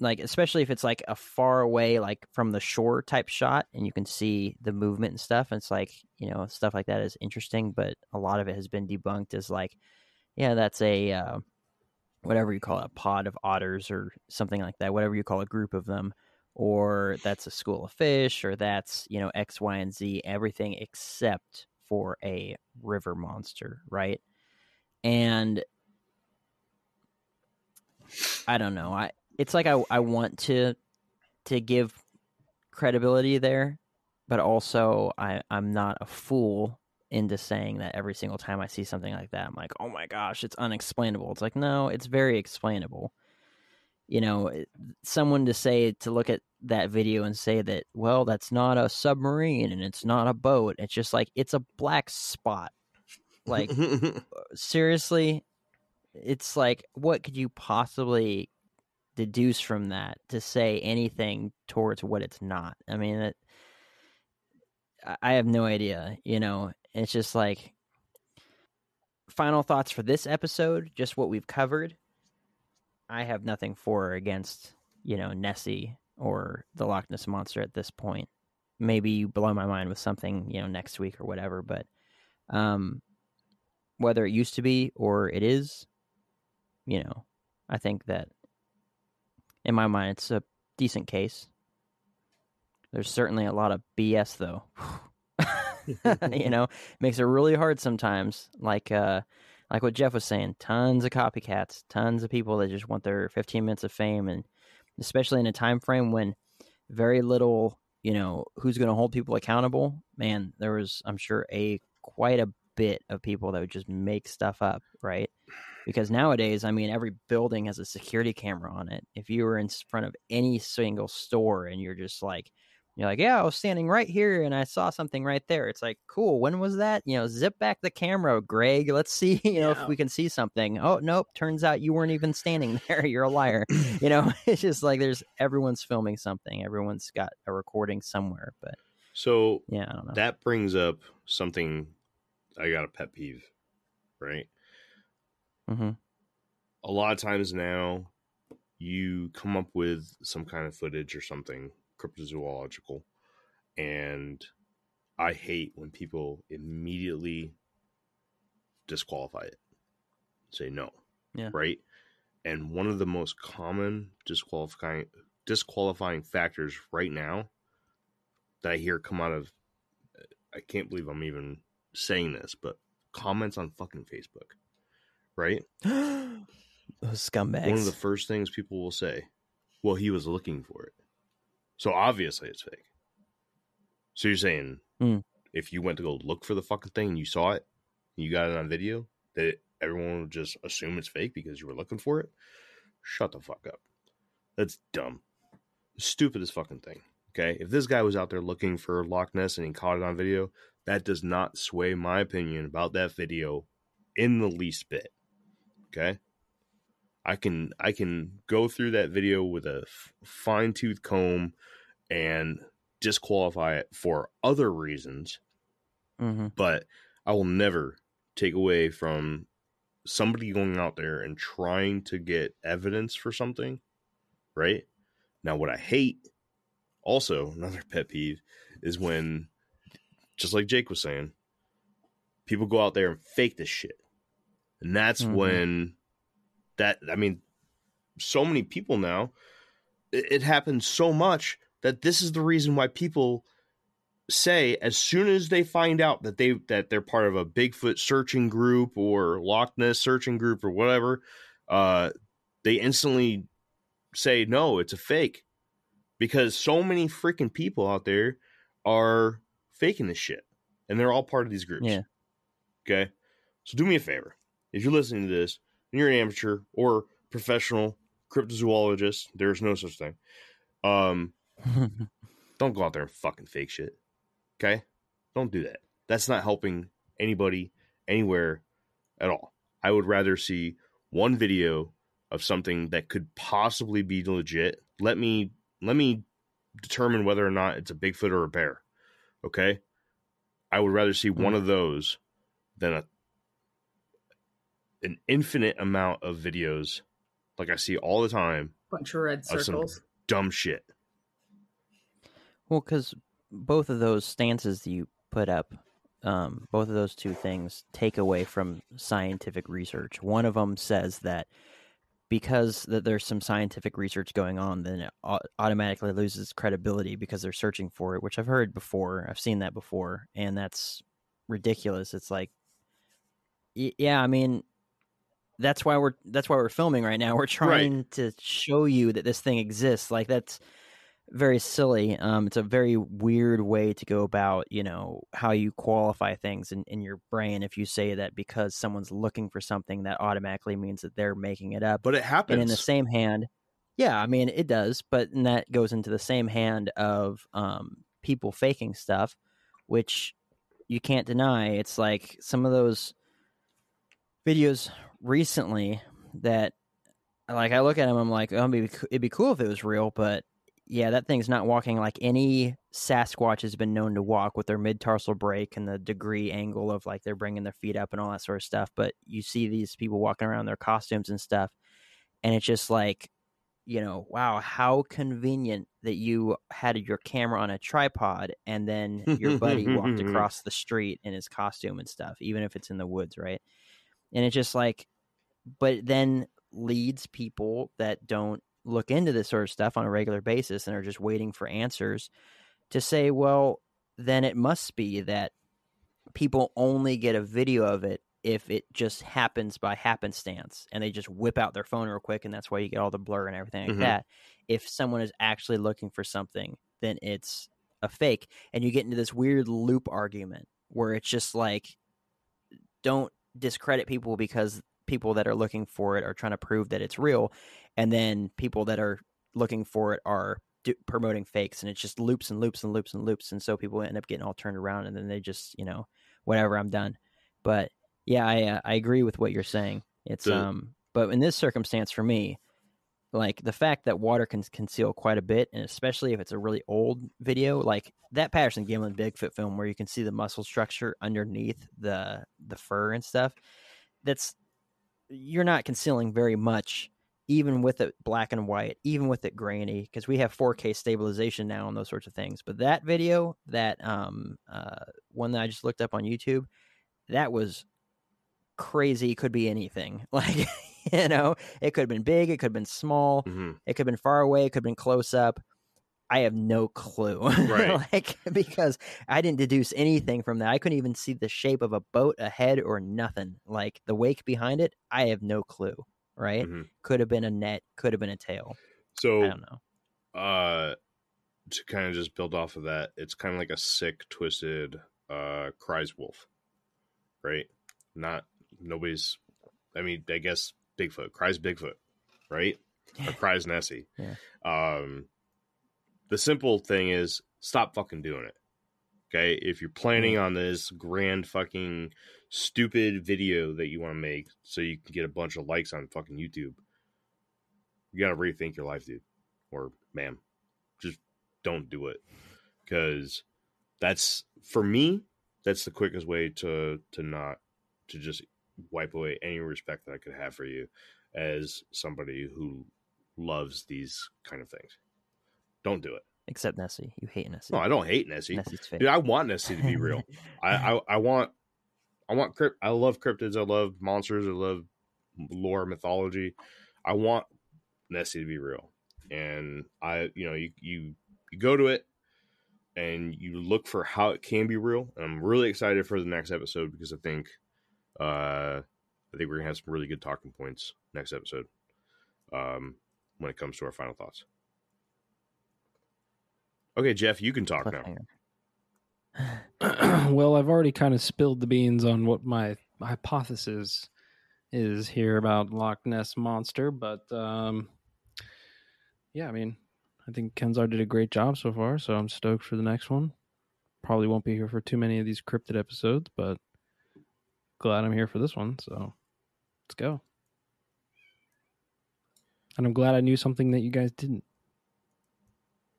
like especially if it's like a far away like from the shore type shot and you can see the movement and stuff and it's like, you know, stuff like that is interesting, but a lot of it has been debunked as like, yeah, that's a uh, whatever you call it, a pod of otters or something like that, whatever you call a group of them or that's a school of fish or that's, you know, X, Y, and Z, everything except for a river monster, right? And I don't know. I it's like I I want to to give credibility there, but also I I'm not a fool into saying that every single time I see something like that, I'm like, oh my gosh, it's unexplainable. It's like, no, it's very explainable. You know, eh, someone to say to look at that video and say that, well, that's not a submarine and it's not a boat. It's just like it's a black spot. Like *laughs* uh, seriously, it's like what could you possibly deduce from that to say anything towards what it's not? I mean, it, I- I have no idea. You know, it's just like final thoughts for this episode. Just what we've covered. I have nothing for or against you know Nessie or the Loch Ness monster at this point. Maybe you blow my mind with something you know next week or whatever, but um, whether it used to be or it is, you know, I think that in my mind it's a decent case. There's certainly a lot of BS though. *laughs* *laughs* you know, makes it really hard sometimes. Like uh like what Jeff was saying, tons of copycats, tons of people that just want their 15 minutes of fame and especially in a time frame when very little, you know, who's going to hold people accountable. Man, there was I'm sure a quite a bit of people that would just make stuff up, right? Because nowadays, I mean, every building has a security camera on it. If you were in front of any single store and you're just like You're like, yeah, I was standing right here and I saw something right there. It's like, cool. When was that? You know, zip back the camera, Greg. Let's see, *laughs* you know, Yeah. if we can see something. Oh, nope. Turns out you weren't *laughs* even standing there. You're a liar. you know, *laughs* it's just like there's everyone's filming something. Everyone's got a recording somewhere. But So yeah, I don't know. that brings up something I got a pet peeve, right? Mm-hmm. a lot of times now you come up with some kind of footage or something cryptozoological and i hate when people immediately disqualify it say no Yeah. right and one of the most common disqualifying disqualifying factors right now that i hear come out of i can't believe i'm even saying this but comments on fucking facebook right *gasps* Those scumbags. one of the first things people will say, well, he was looking for it. So obviously it's fake. So you're saying Hmm. if you went to go look for the fucking thing and you saw it, and you got it on video, that everyone would just assume it's fake because you were looking for it? Shut the fuck up. That's dumb. Stupidest fucking thing. Okay. If this guy was out there looking for Loch Ness and he caught it on video, that does not sway my opinion about that video in the least bit. Okay. I can I can go through that video with a f- fine tooth comb and disqualify it for other reasons, hmm but I will never take away from somebody going out there and trying to get evidence for something. Right now, what I hate, also another pet peeve, is when, just like Jake was saying, people go out there and fake this shit, and that's Mhm. when that I mean, so many people now, it, it happens so much that this is the reason why people say as soon as they find out that they that they're part of a Bigfoot searching group or Loch Ness searching group or whatever, uh, they instantly say no, it's a fake because so many freaking people out there are faking this shit and they're all part of these groups. Yeah. Okay. So do me a favor. If you're listening to this and you're an amateur or professional cryptozoologist, there's no such thing. Um, *laughs* don't go out there and fucking fake shit. Okay? Don't do that. That's not helping anybody anywhere at all. I would rather see one video of something that could possibly be legit. Let me let me determine whether or not it's a Bigfoot or a bear. Okay? I would rather see one of those than a an infinite amount of videos like I see all the time Bunch of red Of some- circles. dumb shit. Well, because both of those stances that you put up, um, both of those two things take away from scientific research. One of them says that because that there's some scientific research going on, then it automatically loses credibility because they're searching for it, which I've heard before. I've seen that before, and that's ridiculous. It's like, yeah, I mean, that's why we're that's why we're filming right now. We're trying to show you that this thing exists. Like that's very silly. Um, it's a very weird way to go about, you know, how you qualify things in, in your brain. If you say that because someone's looking for something, that automatically means that they're making it up. But it happens. And in the same hand, yeah, I mean it does, but and that goes into the same hand of um, people faking stuff, which you can't deny. It's like some of those videos recently that, like, I look at them, I'm like, oh, it'd be, it'd be cool if it was real, but yeah, that thing's not walking like any Sasquatch has been known to walk with their mid tarsal break and the degree angle of like they're bringing their feet up and all that sort of stuff. But you see these people walking around their costumes and stuff, and it's just like, you know, wow, how convenient that you had your camera on a tripod and then your buddy walked *laughs* across the street in his costume and stuff, even if it's in the woods, right? And it's just like, but then leads people that don't look into this sort of stuff on a regular basis and are just waiting for answers to say, well, then it must be that people only get a video of it if it just happens by happenstance and they just whip out their phone real quick and that's why you get all the blur and everything like Mhm. that. If someone is actually looking for something, then it's a fake. And you get into this weird loop argument where it's just like don't discredit people because people that are looking for it are trying to prove that it's real and then people that are looking for it are do, promoting fakes, and it's just loops and loops and loops and loops, and so people end up getting all turned around, and then they just you know whatever, I'm done. But yeah, I uh, I agree with what you're saying. It's The- um, but in this circumstance for me, like the fact that water can conceal quite a bit, and especially if it's a really old video, like that Patterson Gimlin Bigfoot film where you can see the muscle structure underneath the the fur and stuff. That's you're not concealing very much, even with it black and white, even with it grainy, because we have 4K stabilization now and those sorts of things. But that video, that um uh one that I just looked up on YouTube, that was crazy. Could be anything. *laughs* Like *laughs* you know, it could have been big, it could have been small, Mhm. it could have been far away, it could have been close up. I have no clue. *laughs* Right. like because I didn't deduce anything from that. I couldn't even see the shape of a boat ahead or nothing. Like the wake behind it, I have no clue. Right? Mhm. Could have been a net, could have been a tail. So I don't know. uh, to kind of just build off of that, it's kind of like a sick, twisted, uh, cries wolf, right? Not nobody's. I mean, I guess Bigfoot cries Bigfoot, right? Or cries Nessie. Yeah. Um, the simple thing is stop fucking doing it. Okay, if you're planning on this grand fucking stupid video that you want to make so you can get a bunch of likes on fucking YouTube, you gotta rethink your life, dude, or ma'am. Just don't do it because that's for me. That's the quickest way to to not to just wipe away any respect that I could have for you as somebody who loves these kind of things. Don't do it. Except Nessie. You hate Nessie. No, I don't hate Nessie. Nessie's fake. Dude, I want Nessie to be real. *laughs* I, I I want I want crypt. I love cryptids. I love monsters. I love lore, mythology. I want Nessie to be real. And I, you know, you you you go to it and you look for how it can be real. And I'm really excited for the next episode because I think uh I think we're gonna have some really good talking points next episode. Um when it comes to our final thoughts. Okay, Jeff, you can talk now. *clears throat* Well, I've already kind of spilled the beans on what my hypothesis is here about Loch Ness monster, but um, yeah, I mean, I think Kenzar did a great job so far, so I'm stoked for the next one. Probably won't be here for too many of these cryptid episodes, but glad I'm here for this one. So let's go. And I'm glad I knew something that you guys didn't.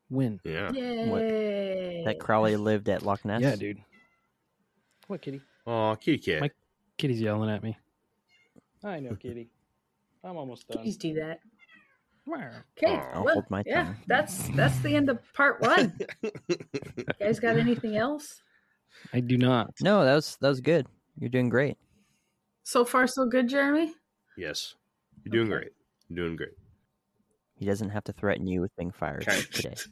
Win. Yeah. Yay! that Crowley lived at Loch Ness. Yeah, dude. What, kitty? Oh, kitty cat. Mike- Kitty's yelling at me. I know, kitty. I'm almost done. Please do that. Okay, I'll well, hold my yeah, tongue. that's that's the end of part one. *laughs* You guys got anything else? I do not. No, that was that was good. You're doing great. So far, so good, Jeremy. yes. You're doing Okay. great. You're doing great. He doesn't have to threaten you with being fired Okay. today. *laughs*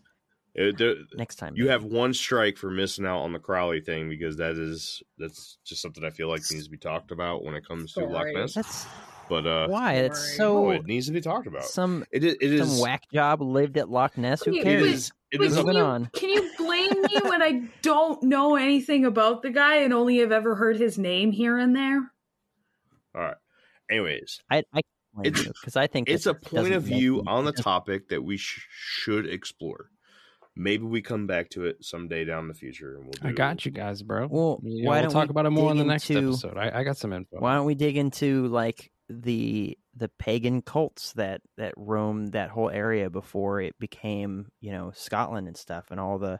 There- Next time. you maybe. have one strike for missing out on the Crowley thing because that is that's just something I feel like needs to be talked about when it comes to Loch Ness. That's But uh, why. It's so oh, it needs to be talked about. some It is. It some whack job lived at Loch Ness. Who Wait, It cares? wait, is. It Wait, is. can Moving you, on. Can you blame me *laughs* when I don't know anything about the guy and only have ever heard his name here and there? All right. Anyways, I I It's- because I think it's a point of view on the topic that we sh- should explore. Maybe we come back to it someday down the future, and we'll. Do, I got you guys, bro. Well, You know, why we'll don't talk we about it more in the next into- episode. I, I got some info. Why don't we dig into like the the pagan cults that that roamed that whole area before it became you know Scotland and stuff and all the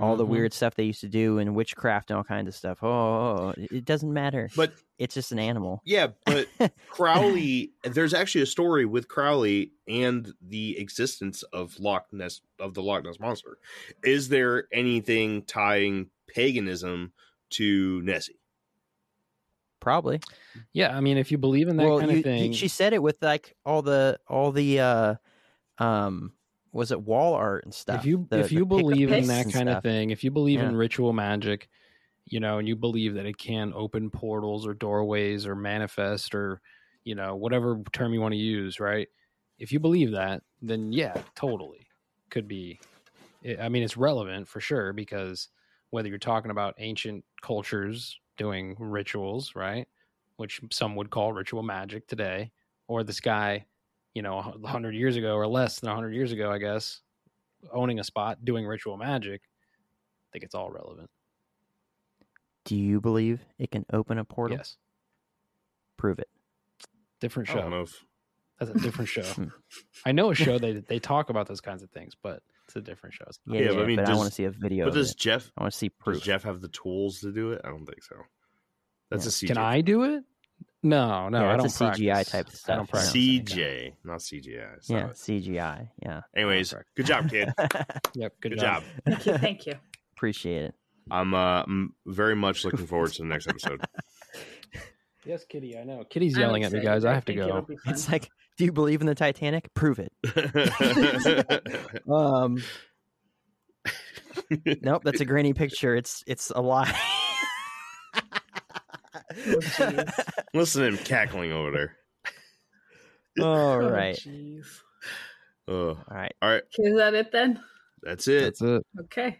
all the Mhm. weird stuff they used to do and witchcraft and all kinds of stuff. Oh, oh, oh, it it doesn't matter. But it's just an animal. yeah, but *laughs* Crowley. there's actually a story with Crowley and the existence of Loch Ness of the Loch Ness monster. Is there anything tying paganism to Nessie? Probably. Yeah, I mean, if you believe in that well, kind you- of thing, she said it with like all the all the uh um was it wall art and stuff. if you The- if you believe in that kind of thing, if you believe in ritual magic, you know, and you believe that it can open portals or doorways or manifest or you know whatever term you want to use, right? If you believe that, then yeah, totally could be. I mean, it's relevant for sure because whether you're talking about ancient cultures doing rituals, right, which some would call ritual magic today, or this guy, you know, a hundred years ago or less than a hundred years ago, I guess, owning a spot doing ritual magic, I think it's all relevant. Do you believe it can open a portal? Yes, Prove it. different I don't show. know if That's a different *laughs* show. Hmm. I know a show *laughs* they they talk about those kinds of things, but it's a different show. Yeah, Yeah, yeah, but I mean, but I does- want to see a video. but of does it. Jeff I want to see proof. does. Jeff have the tools to do it? I don't think so. That's Yeah. a CJ. Can I do it? No, no, Yeah, I don't that's a CGI practice. type I stuff, don't yeah. practice. CJ, not CGI. It's yeah, not- CGI. Yeah. Anyways, good job, kid. *laughs* Yep, good, Good job. job. Thank you. Thank you. *laughs* Appreciate it. I'm uh I'm very much looking forward to the next episode. *laughs* Yes, Kitty, I know. Kitty's yelling at me, guys. I have to think go. It's like, do you believe in the Titanic? Prove it. *laughs* Um. nope, that's a grainy picture. It's it's a lie. Oh. *laughs* Listen to him cackling over there. All Oh, right. Uh, All right. all right, Okay, is that it then? that's it. That's it. Okay.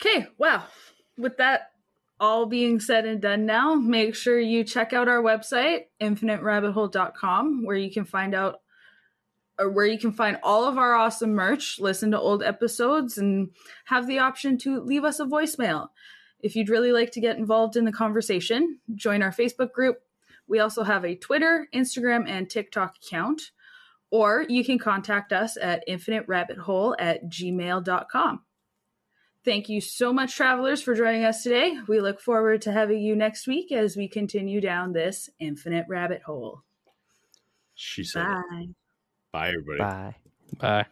Okay, wow. With that all being said and done now, make sure you check out our website, infiniterabbithole.com, where you can find out where you can find all of our awesome merch, listen to old episodes, and have the option to leave us a voicemail. If you'd really like to get involved in the conversation, join our Facebook group. We also have a Twitter, Instagram, and TikTok account. Or you can contact us at infiniterabbithole at gmail.com. Thank you so much, travelers, for joining us today. We look forward to having you next week as we continue down this infinite rabbit hole. She said, it. Bye. "Bye, everybody." Bye. Bye.